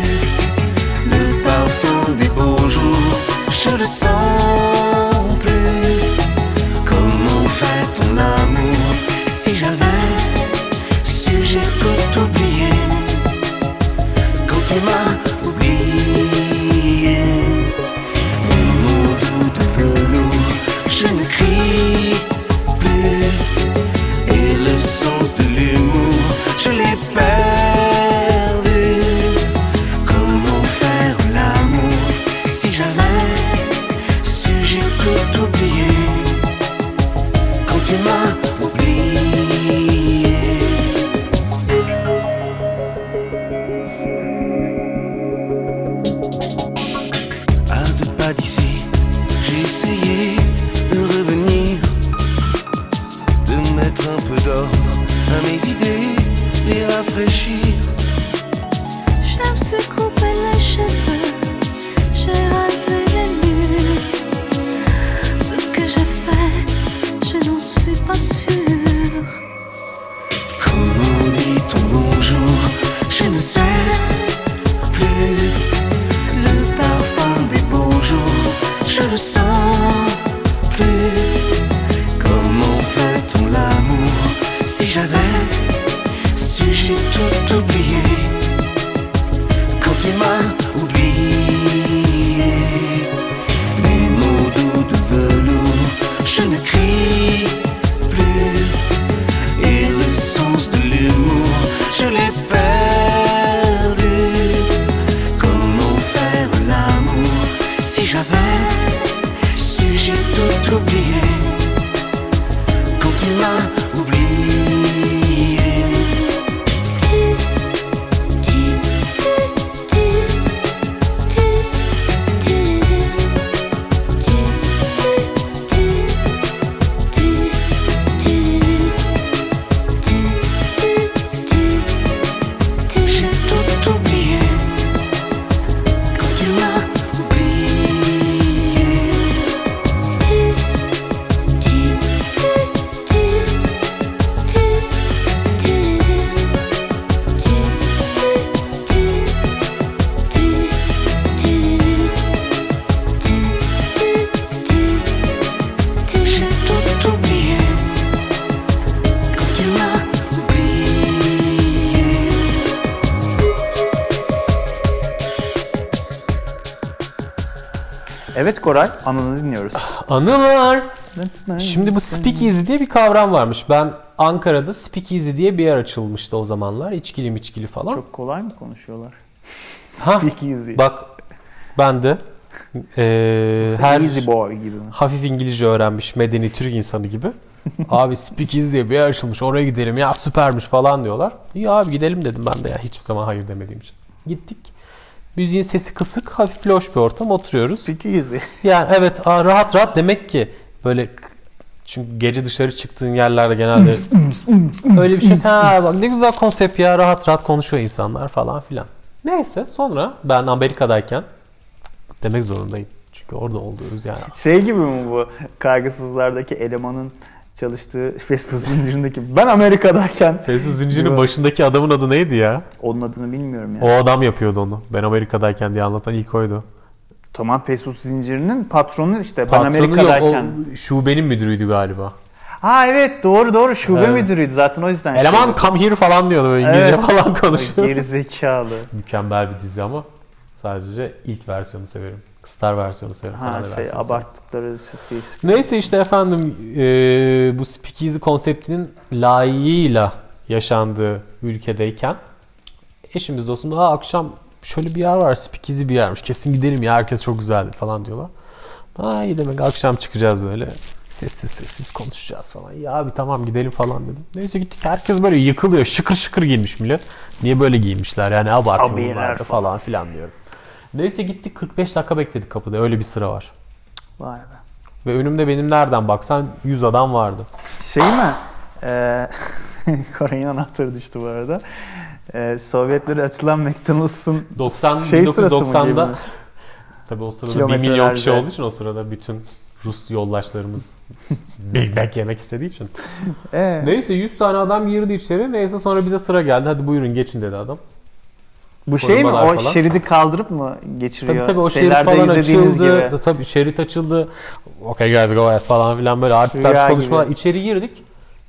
Le parfum des beaux je le sens Şimdi bu speakeasy diye bir kavram varmış. Ben Ankara'da speakeasy diye bir yer açılmıştı o zamanlar. İçkili miçkili falan. Çok kolay mı konuşuyorlar? Ha, Speak easy. Bak ben de eee, her Easy boy gibi mi? hafif İngilizce öğrenmiş medeni Türk insanı gibi. Abi speakeasy diye bir yer açılmış oraya gidelim ya süpermiş falan diyorlar. İyi abi gidelim dedim ben de ya hiçbir zaman hayır demediğim için. Gittik. Müziğin sesi kısık, hafif loş bir ortam oturuyoruz. Speak easy. Yani evet rahat rahat demek ki böyle çünkü gece dışarı çıktığın yerlerde genelde öyle bir şey. Ha bak ne güzel konsept ya rahat rahat konuşuyor insanlar falan filan. Neyse sonra ben Amerika'dayken demek zorundayım. Çünkü orada oluyoruz yani. Şey gibi mi bu kaygısızlardaki elemanın çalıştığı fast food zincirindeki ben Amerika'dayken Facebook zincirinin başındaki adamın adı neydi ya? onun adını bilmiyorum O yani. adam yapıyordu onu. Ben Amerika'dayken diye anlatan ilk oydu. Tamam fast food zincirinin patronu işte ben Patronu yok, Amerika'dayken. o şubenin müdürüydü galiba. Ha evet doğru doğru şube Evet. müdürüydü zaten o yüzden. Eleman şey- come here falan diyordu böyle İngilizce Evet. falan konuşuyor. Geri zekalı. Mükemmel bir dizi ama sadece ilk versiyonu severim. Star versiyonu severim. Ha şey versiyonu abarttıkları ses değişik. Neyse işte efendim e, bu speakeasy konseptinin layığıyla yaşandığı ülkedeyken eşimiz dostum Aa, akşam şöyle bir yer var speakeasy bir yermiş kesin gidelim ya herkes çok güzeldi falan diyorlar. Ha iyi demek akşam çıkacağız böyle sessiz sessiz konuşacağız falan. Ya abi tamam gidelim falan dedim. Neyse gittik herkes böyle yıkılıyor şıkır şıkır giyinmiş millet. Niye böyle giyinmişler yani da falan filan diyorum. Neyse gittik 45 dakika bekledik kapıda öyle bir sıra var. Vay be. Ve önümde benim nereden baksan 100 adam vardı. Şey mi? Ee, Koray'ın anahtarı düştü bu arada. Ee, Sovyetlere açılan McDonald's'ın 90, şey sırası mı gibi 1990'da mi? tabii o sırada 1 milyon kişi olduğu için o sırada bütün Rus yoldaşlarımız Big Mac yemek istediği için. Ee, Neyse 100 tane adam girdi içeri. Neyse sonra bize sıra geldi. Hadi buyurun geçin dedi adam. bu şey mi? O falan. şeridi kaldırıp mı geçiriyor? Tabii tabii o şerit Şeylerde falan izlediğimiz açıldı. gibi. Tabii şerit açıldı. Okay guys go ahead falan filan böyle Rüya artist konuşmalar. gibi. İçeri girdik.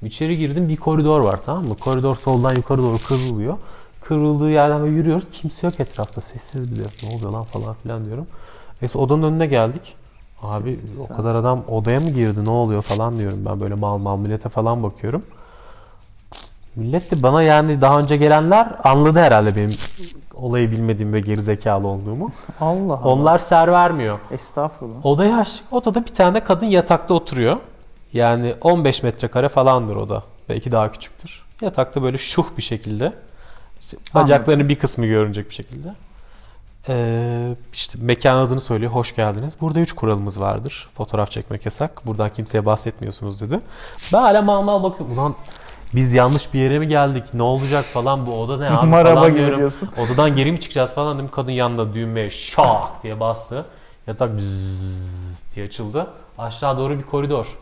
İçeri girdim bir koridor var tamam mı? Koridor soldan yukarı doğru kıvrılıyor. Kıvrıldığı yerden böyle yürüyoruz. Kimse yok etrafta. Sessiz bir de. Ne oluyor lan falan filan diyorum. Neyse odanın önüne geldik. Abi Sessiz, o kadar adam odaya mı girdi ne oluyor falan diyorum ben böyle mal mal millete falan bakıyorum. Millet de bana yani daha önce gelenler anladı herhalde benim olayı bilmediğim ve gerizekalı olduğumu. Allah Allah. Onlar ser vermiyor. Estağfurullah. Odaya aç. Odada bir tane kadın yatakta oturuyor. Yani 15 metrekare falandır oda. Belki daha küçüktür. Yatakta böyle şuh bir şekilde. İşte bacaklarının bir kısmı görünecek bir şekilde. Ee, işte mekan adını söylüyor. Hoş geldiniz. Burada üç kuralımız vardır. Fotoğraf çekmek yasak. Buradan kimseye bahsetmiyorsunuz dedi. Ben hala mal mal bakıyorum. Ulan biz yanlış bir yere mi geldik? Ne olacak falan bu oda ne abi Maraba falan diyorum. diyorsun. Odadan geri mi çıkacağız falan dedim. Kadın yanında düğmeye şak diye bastı. Yatak bzzz diye açıldı. Aşağı doğru bir koridor.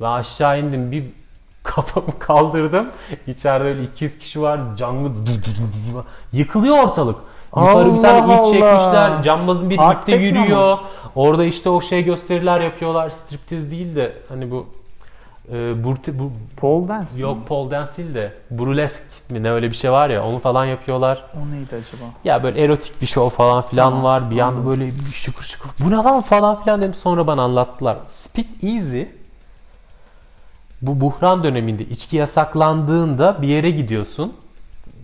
Ben aşağı indim bir kafamı kaldırdım. İçeride öyle 200 kişi var. Canlı yıkılıyor ortalık. Yukarı bir tane ip çekmişler. Cambazın bir ipte yürüyor. Orada işte o şey gösteriler yapıyorlar. Striptiz değil de hani bu e, burti, bu, Paul Dance. yok pole dance değil de burlesk mi ne öyle bir şey var ya onu falan yapıyorlar. O neydi acaba? Ya böyle erotik bir show falan filan Tamam, var. Bir anda böyle bir şıkır şıkır. Bu ne lan falan filan dedim. Sonra bana anlattılar. Speak Easy bu buhran döneminde içki yasaklandığında bir yere gidiyorsun.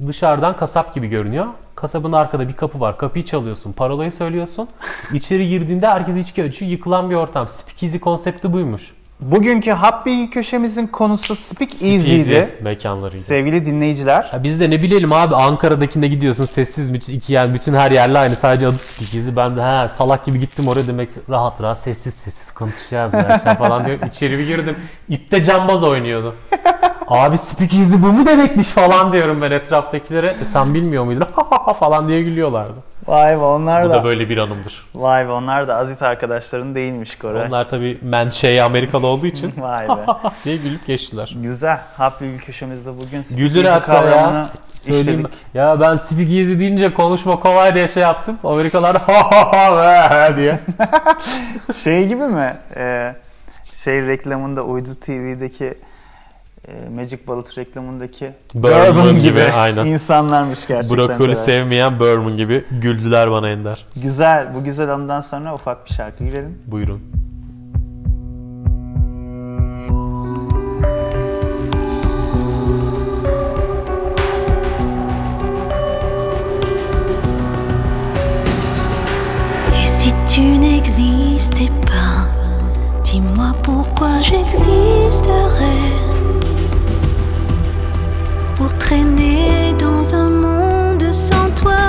Dışarıdan kasap gibi görünüyor. Kasabın arkada bir kapı var. Kapıyı çalıyorsun. Parolayı söylüyorsun. İçeri girdiğinde herkes içki açıyor. Yıkılan bir ortam. Speak Easy konsepti buymuş. Bugünkü Happy Bilgi köşemizin konusu Speak Easy'di. Easy mekanlarıydı. Sevgili dinleyiciler. Ya biz de ne bilelim abi Ankara'dakinde gidiyorsun sessiz mi iki yer bütün her yerle aynı sadece adı Speakeasy. Ben de he, salak gibi gittim oraya demek rahat rahat sessiz sessiz konuşacağız ya akşam falan diyorum. İçeri bir girdim. İpte cambaz oynuyordu. Abi Speakeasy bu mu demekmiş falan diyorum ben etraftakilere. E, sen bilmiyor muydun? falan diye gülüyorlardı. Vay be onlar Bu da. da böyle bir anımdır. Vay be onlar da Azit arkadaşların değilmiş Koray. Onlar tabii menşei Amerikalı olduğu için Vay be. diye gülüp geçtiler. Güzel. Happy Bilgi köşemizde bugün Speak Güldür Easy hatta ya. kavramını Söyleyeyim işledik. ya ben Speakeasy deyince konuşma kolay diye şey yaptım. Amerikalılar ha ha ha be diye. Şey gibi mi? Ee, şey reklamında Uydu TV'deki e, Magic Bullet reklamındaki Bourbon gibi, aynen. insanlarmış gerçekten. Brokoli de. sevmeyen Bourbon gibi güldüler bana Ender. Güzel, bu güzel andan sonra ufak bir şarkı girelim. Buyurun. Et si tu n'existais pas, dis-moi pourquoi j'existerais. Traîner dans un monde sans toi,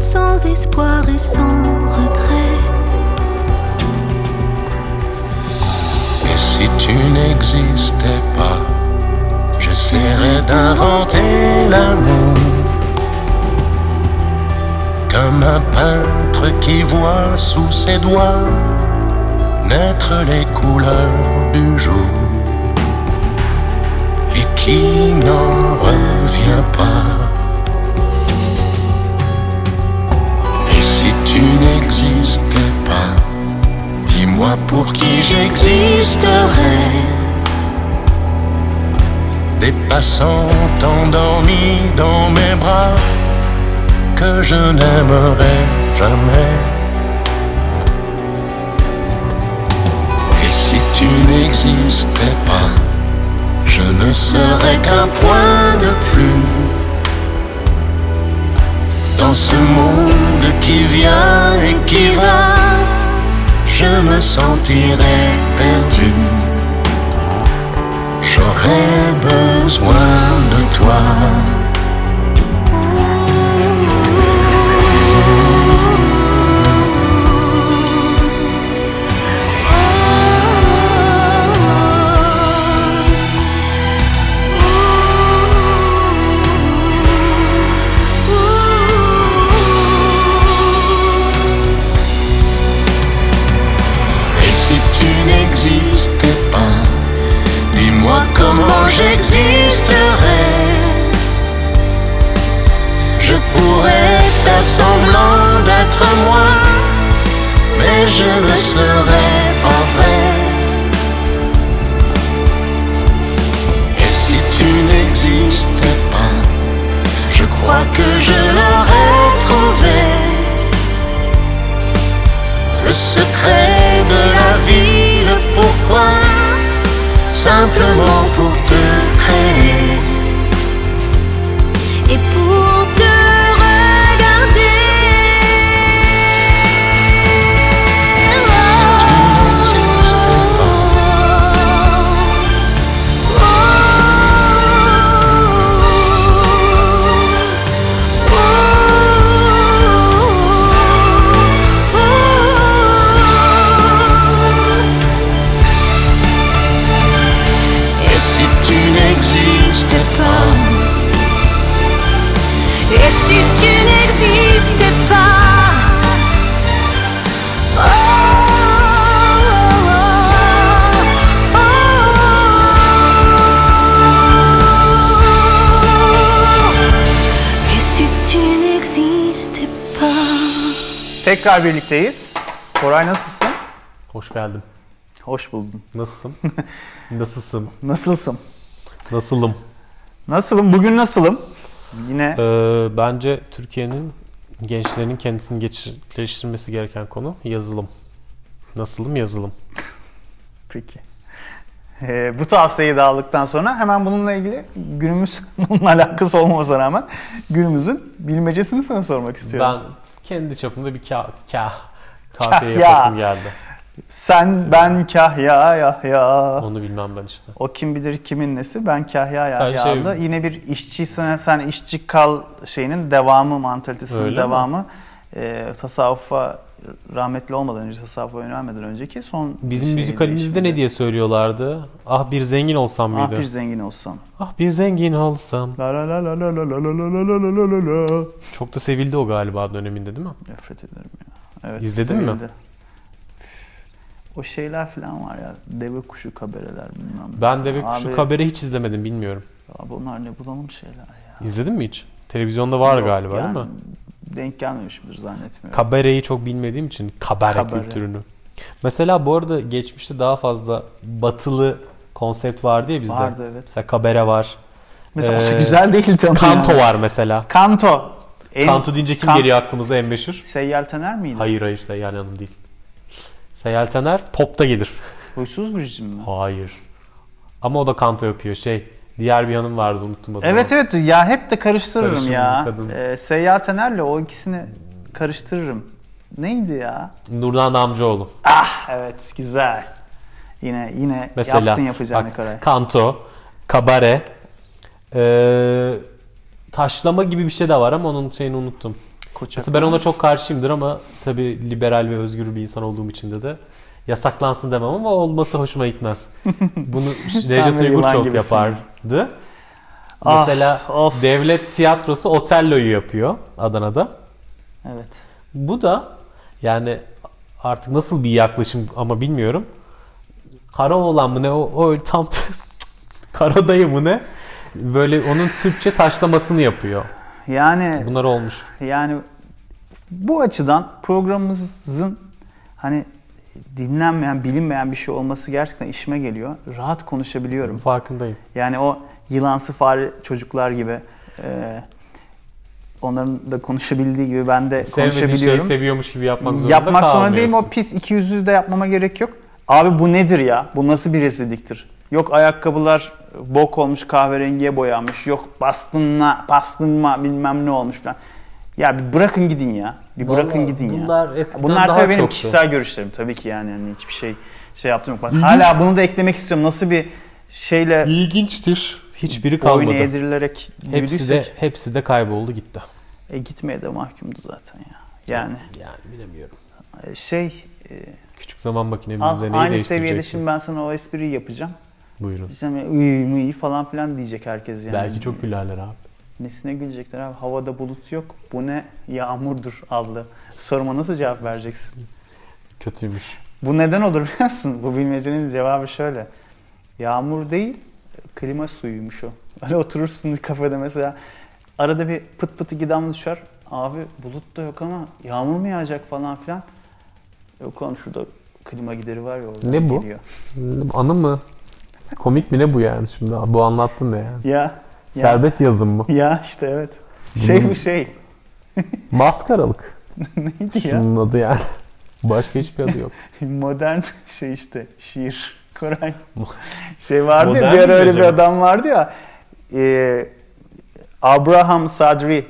sans espoir et sans regret. Et si tu n'existais pas, j'essaierais d'inventer l'amour. Comme un peintre qui voit sous ses doigts naître les couleurs du jour qui n'en revient pas. Et si tu n'existais pas, dis-moi pour qui j'existerais. Des passants endormis dans mes bras que je n'aimerais jamais. Et si tu n'existais pas, je ne serais qu'un point de plus dans ce monde qui vient et qui va. Je me sentirais perdu. J'aurais besoin de toi. Tekrar birlikteyiz. Koray nasılsın? Hoş geldin. Hoş buldum. Nasılsın? Nasılsın? Nasılsın? Nasılım? Nasılım? Bugün nasılım? Yine Ee, bence Türkiye'nin gençlerinin kendisini geçiştirmesi gereken konu yazılım. Nasılım yazılım. Peki. Ee, bu tavsiyeyi de aldıktan sonra hemen bununla ilgili günümüz bununla alakası olmamasına rağmen günümüzün bilmecesini sana sormak istiyorum. Ben kendi çapımda bir kah, kah kahve Kahya. yapasım geldi. Sen, ben, Kahya, Yahya. Onu bilmem ben işte. O kim bilir kimin nesi, ben Kahya, Sadece Yahya şey-. Yine bir işçiysen sen işçi kal şeyinin devamı, mantalitesinin Öyle mi? devamı. Ee, tasavvufa rahmetli olmadan önce, tasavvufa yönelmeden önceki son Bizim müzikalimizde ne diye söylüyorlardı? Ah bir zengin olsam Ah mıydı? bir zengin olsam. Ah bir zengin olsam. La la la la la la la la la la la la la. Çok da sevildi o galiba döneminde değil mi? Nefret ederim ya. Evet, İzledin mi? sevildi. O şeyler falan var ya. Deve kuşu kabereler bilmem Ben. Deve Kuşu Abi- Kabere hiç izlemedim bilmiyorum. Abi onlar ne bulanım şeyler ya. İzledin mi hiç? Televizyonda var Yok, galiba yani değil mi? Denk gelmemişimdir zannetmiyorum. Kabareyi çok bilmediğim için kabare, Kabare. kültürünü. Mesela bu arada geçmişte daha fazla batılı konsept vardı ya bizde. Vardı, evet. Mesela kabare var. Mesela Ee, güzel değildi ama. Kanto yani. var mesela. Kanto. En- Kanto deyince kim Kan- geliyor aklımıza en meşhur? Seyyal Taner miydi? Hayır hayır Seyyal Hanım değil. Seyyal Taner popta gelir. Huysuz Virgin mi? Hayır. Ama o da kanto yapıyor. Şey diğer bir hanım vardı unuttum adını. Evet evet ya hep de karıştırırım Sarışın ya. kadın. Ee, Taner'le o ikisini karıştırırım. Neydi ya? Nurdan Amcaoğlu. Ah evet güzel. Yine yine Mesela yaptın yapacağını Koray. kanto, kabare, ee, taşlama gibi bir şey de var ama onun şeyini unuttum. Koçak Mesela ben ona çok karşıyımdır ama tabii liberal ve özgür bir insan olduğum için de de yasaklansın demem ama olması hoşuma gitmez. Bunu bir Uygur çok gibisin yapardı. Ah, Mesela of. devlet tiyatrosu Otello'yu yapıyor Adana'da. Evet. Bu da yani artık nasıl bir yaklaşım ama bilmiyorum. Karaoğlan mı ne o, o tam Karadayı mı ne? Böyle onun Türkçe taşlamasını yapıyor. Yani Bunlar olmuş. yani bu açıdan programımızın hani dinlenmeyen, bilinmeyen bir şey olması gerçekten işime geliyor. Rahat konuşabiliyorum. Farkındayım. Yani o yılansı fare çocuklar gibi e, onların da konuşabildiği gibi ben de Sevmediği şeyi konuşabiliyorum. seviyormuş gibi yapmak zorunda Yapmak zorunda değilim. O pis iki yüzlüğü de yapmama gerek yok. Abi bu nedir ya? Bu nasıl bir rezilliktir? Yok ayakkabılar bok olmuş kahverengiye boyanmış. Yok bastınma, bastınma bilmem ne olmuş falan. Ya bir bırakın gidin ya. Bir bırakın Vallahi gidin ya. bunlar eskiden Bunlar daha tabii benim çoktu. kişisel görüşlerim tabii ki yani, yani hiçbir şey şey yaptım yok. Bak, hala bunu da eklemek istiyorum. Nasıl bir şeyle İlginçtir. Hiçbiri boyun kalmadı. eğdirilerek Hepsi de hepsi de kayboldu gitti. e, gitmeye de mahkumdu zaten ya. Yani Yani bilemiyorum. e, şey e, Küçük zaman makinemizde neyi aynı seviyede şimdi ben sana o espriyi yapacağım. Buyurun. Diyeceğim ya, iyi iyi falan filan diyecek herkes yani. Belki çok gülerler abi. Nesine gülecekler abi? Havada bulut yok. Bu ne? Yağmurdur adlı. Soruma nasıl cevap vereceksin? Kötüymüş. Bu neden olur biliyor musun? Bu bilmecenin cevabı şöyle. Yağmur değil, klima suyuymuş o. Öyle oturursun bir kafede mesela. Arada bir pıt pıt iki damla düşer. Abi bulut da yok ama yağmur mu yağacak falan filan. Yok oğlum şurada klima gideri var ya orada. Ne bu? Geliyor. Anı mı? Komik mi ne bu yani şimdi? Bu anlattın ne yani? Ya. Ya, Serbest yazım mı? ya işte evet. Şey bu şey. Maskaralık. Neydi ya? Bunun adı yani. Başka hiçbir adı yok. Modern şey işte şiir. Koray. Şey vardı ya Modern bir ara öyle bir adam vardı ya. E, Abraham Sadri.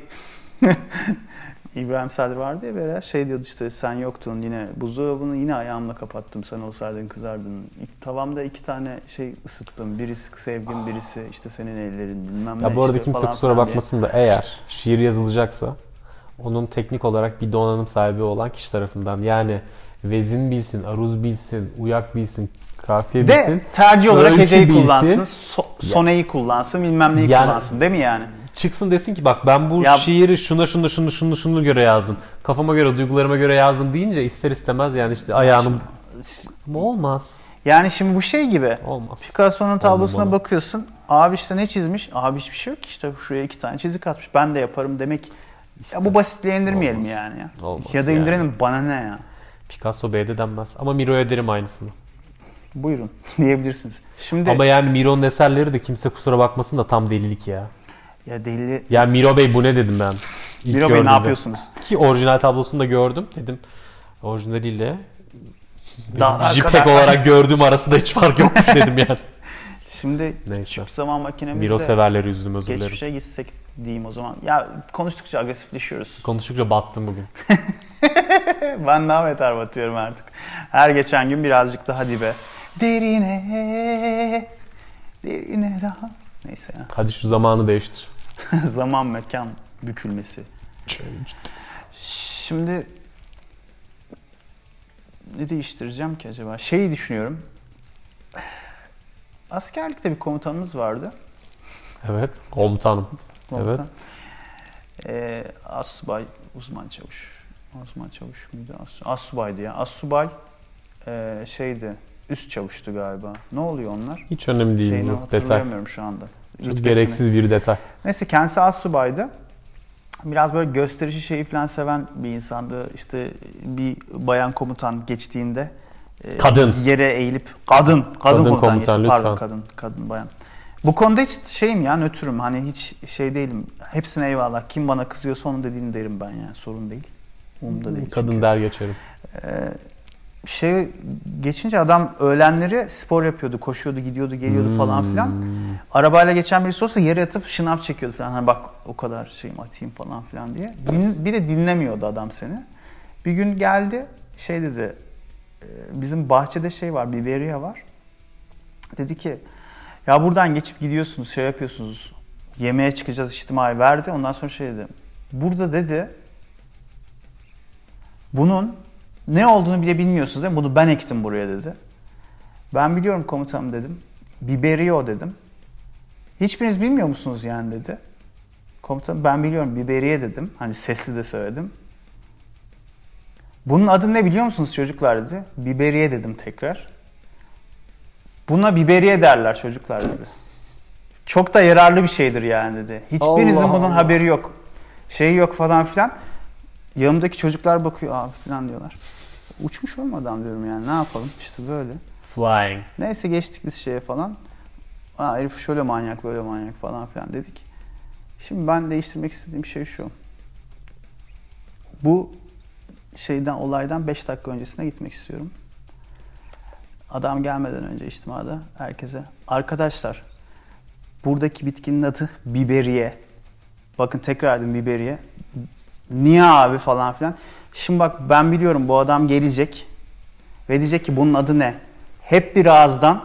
İbrahim Sadri vardı ya böyle şey diyordu işte sen yoktun yine buzdolabını yine ayağımla kapattım sen olsaydın kızardın. Tavamda iki tane şey ısıttım. Birisi sevgim birisi işte senin ellerin bilmem ne Ya bu arada işte kimse falan kusura diye. bakmasın da eğer şiir yazılacaksa onun teknik olarak bir donanım sahibi olan kişi tarafından yani vezin bilsin, aruz bilsin, uyak bilsin, kafiye De bilsin. tercih olarak heceyi bilsin. kullansın, so- soneyi kullansın, bilmem neyi Yani- kullansın değil mi yani? Çıksın desin ki bak ben bu Ya- şiiri şuna şuna şunu şunu şunu göre yazdım. Kafama göre, duygularıma göre yazdım deyince ister istemez yani işte ayağını... Ama olmaz. Yani şimdi bu şey gibi. Olmaz. Picasso'nun tablosuna Olmamalı. bakıyorsun. Abi işte ne çizmiş? Abi hiçbir şey yok ki işte şuraya iki tane çizik atmış. Ben de yaparım demek. Ya bu basitliğe indirmeyelim Olmaz. yani. Ya. Olmaz ya da yani. indirelim bana ne ya. Picasso B'de denmez. Ama Miro'ya derim aynısını. Buyurun diyebilirsiniz. Şimdi Ama yani Miro'nun eserleri de kimse kusura bakmasın da tam delilik ya. Ya deli Ya Miro Bey bu ne dedim ben. İlk Miro Bey ne yapıyorsunuz? Ki orijinal tablosunu da gördüm. Dedim orijinaliyle JPEG olarak gördüğüm arasında hiç fark yokmuş dedim yani. Şimdi Neyse. küçük zaman makinemizde Miro severleri üzdüm özür dilerim. geçmişe gitsek diyeyim o zaman. Ya konuştukça agresifleşiyoruz. Konuştukça battım bugün. ben daha beter batıyorum artık. Her geçen gün birazcık daha dibe. Derine, derine daha. Neyse ya. Hadi şu zamanı değiştir. Zaman mekan bükülmesi. Şimdi ne değiştireceğim ki acaba? Şeyi düşünüyorum. Askerlikte bir komutanımız vardı. Evet. Komutanım. Komutan. Evet. Ee, Assubay, uzman çavuş. Uzman çavuş muydu? As, Assubaydı ya. Assubay ee, şeydi, üst çavuştu galiba. Ne oluyor onlar? Hiç önemli değil Şeyini bu detay. hatırlayamıyorum şu anda. Çok Rütbesini. gereksiz bir detay. Neyse kendisi astsubaydı. Biraz böyle gösterişi şeyi falan seven bir insandı. İşte bir bayan komutan geçtiğinde e, Kadın. yere eğilip kadın kadın, Kadın komutan, komutan, geçti. pardon kadın kadın bayan. Bu konuda hiç şeyim ya nötrüm hani hiç şey değilim. Hepsine eyvallah. Kim bana kızıyorsa onun dediğini derim ben yani sorun değil. Umurumda değil. Kadın çünkü. der geçerim. Şey geçince adam öğlenleri spor yapıyordu, koşuyordu, gidiyordu, geliyordu falan Hmm. filan. Arabayla geçen birisi olsa yere yatıp şınav çekiyordu falan. Hani bak o kadar şeyim atayım falan filan diye. Din- bir de dinlemiyordu adam seni. Bir gün geldi şey dedi e, bizim bahçede şey var biberiye var. Dedi ki ya buradan geçip gidiyorsunuz şey yapıyorsunuz yemeğe çıkacağız içtimai verdi. Ondan sonra şey dedi. Burada dedi bunun ne olduğunu bile bilmiyorsunuz değil mi? Bunu ben ektim buraya dedi. Ben biliyorum komutanım dedim. Biberio dedim. Hiçbiriniz bilmiyor musunuz yani dedi. Komutanım ben biliyorum biberiye dedim. Hani sesli de söyledim. Bunun adı ne biliyor musunuz çocuklar dedi. Biberiye dedim tekrar. Buna biberiye derler çocuklar dedi. Çok da yararlı bir şeydir yani dedi. Hiçbirinizin Allah bunun Allah. haberi yok. Şeyi yok falan filan. Yanımdaki çocuklar bakıyor abi falan diyorlar. Uçmuş olmadan diyorum yani ne yapalım işte böyle. Flying. Neyse geçtik biz şeye falan. Aa herif şöyle manyak böyle manyak falan filan dedik. Şimdi ben değiştirmek istediğim şey şu. Bu şeyden olaydan 5 dakika öncesine gitmek istiyorum. Adam gelmeden önce içtimada herkese arkadaşlar buradaki bitkinin adı biberiye. Bakın tekrar edin biberiye. Niye abi falan filan. Şimdi bak ben biliyorum bu adam gelecek ve diyecek ki bunun adı ne? Hep bir ağızdan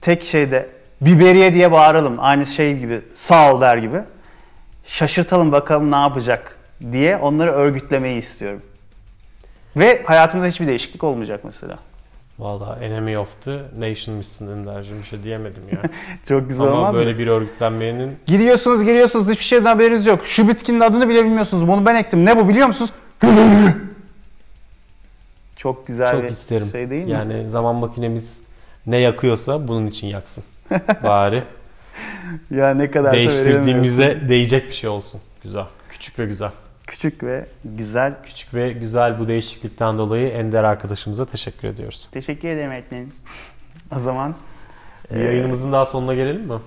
tek şeyde biberiye diye bağıralım. Aynı şey gibi sağ ol der gibi. Şaşırtalım bakalım ne yapacak diye onları örgütlemeyi istiyorum. Ve hayatımda hiçbir değişiklik olmayacak mesela. Valla enemy of the nation misin Ender'cim bir şey diyemedim ya. Çok güzel Ama olmaz böyle mı? bir örgütlenmenin Giriyorsunuz giriyorsunuz hiçbir şeyden haberiniz yok. Şu bitkinin adını bile bilmiyorsunuz. Bunu ben ektim. Ne bu biliyor musunuz? Çok güzel çok bir isterim. şey değil mi? yani zaman makinemiz ne yakıyorsa bunun için yaksın. Bari Ya ne kadar değiştirdiğimize değecek bir şey olsun. Güzel. Küçük ve güzel. Küçük ve güzel. Küçük ve güzel bu değişiklikten dolayı Ender arkadaşımıza teşekkür ediyoruz. Teşekkür ederim öğretmenim. O zaman Bir Ee, yayınımızın daha sonuna gelelim mi?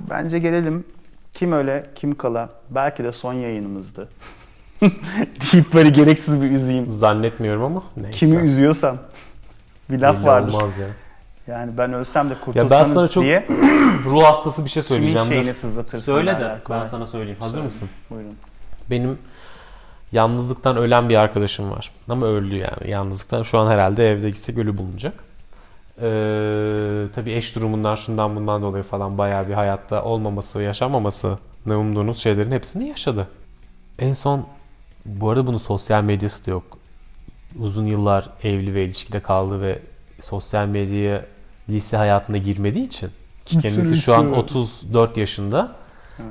bence gelelim. Kim öyle kim kala. Belki de son yayınımızdı. Deyip böyle gereksiz bir üzeyim. Zannetmiyorum ama neyse. Kimi üzüyorsam. Bir laf Belli vardır. olmaz ya. Yani ben ölsem de Ya kurtulsanız ben sana çok diye ruh hastası bir şey kimin söyleyeceğim. şeyini Dur. sızlatırsın. Söyle de ben kolay. sana söyleyeyim. Hazır Söyle. mısın? Buyurun. Benim yalnızlıktan ölen bir arkadaşım var. Ama öldü yani. Yalnızlıktan şu an herhalde evde gitsek ölü bulunacak. Ee, tabii eş durumundan şundan bundan dolayı falan bayağı bir hayatta olmaması, yaşamaması ne umduğunuz şeylerin hepsini yaşadı. En son bu arada bunun sosyal medyası da yok. Uzun yıllar evli ve ilişkide kaldı ve sosyal medyaya lise hayatında girmediği için ki kendisi şu an 34 yaşında.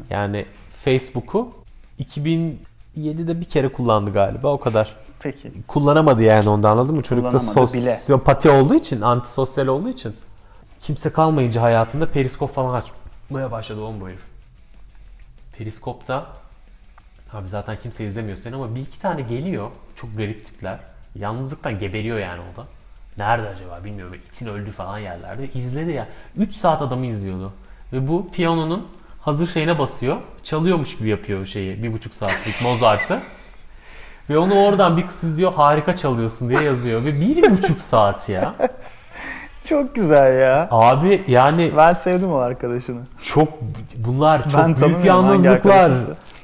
Yani Facebook'u 2007'de bir kere kullandı galiba o kadar. Peki. Kullanamadı yani onda anladın mı? Çocuk da Kullanamadı bile. sosyopati olduğu için, antisosyal olduğu için. Kimse kalmayınca hayatında periskop falan açmaya başladı oğlum bu herif. Periskopta abi zaten kimse izlemiyor seni ama bir iki tane geliyor. Çok garip tipler. Yalnızlıktan geberiyor yani o da. Nerede acaba bilmiyorum. İtin öldü falan yerlerde. İzledi ya. 3 saat adamı izliyordu. Ve bu piyanonun hazır şeyine basıyor. Çalıyormuş gibi yapıyor şeyi. Bir buçuk saatlik Mozart'ı. Ve onu oradan bir kız izliyor harika çalıyorsun diye yazıyor. Ve bir buçuk saat ya. Çok güzel ya. Abi yani Ben sevdim o arkadaşını. çok bunlar çok Ben büyük yalnızlıklar.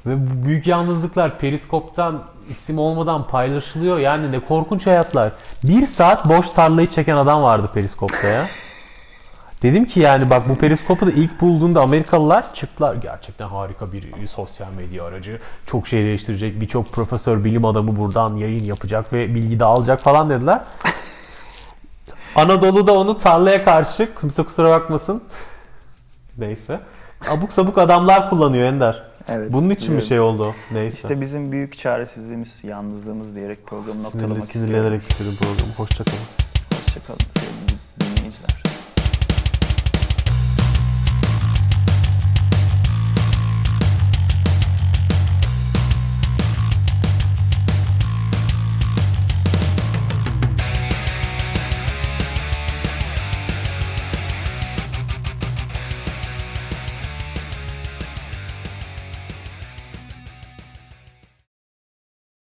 Ve bu büyük yalnızlıklar periskoptan isim olmadan paylaşılıyor. Yani ne korkunç hayatlar. Bir saat boş tarlayı çeken adam vardı periskopta ya. Dedim ki yani bak bu periskopu da ilk bulduğunda Amerikalılar çıktılar. Gerçekten harika bir sosyal medya aracı. Çok şey değiştirecek. Birçok profesör, bilim adamı buradan yayın yapacak ve bilgi dağılacak falan dediler. Anadolu'da onu tarlaya karşı kimse kusura bakmasın. Neyse. Abuk sabuk adamlar kullanıyor Ender. Evet. Bunun için bir biliyorum. şey oldu. Neyse. İşte bizim büyük çaresizliğimiz, yalnızlığımız diyerek programı Sinirli, noktalamak istiyorum. sinirlenerek bitirdim programı. Hoşçakalın. Hoşçakalın sevgili dinleyiciler.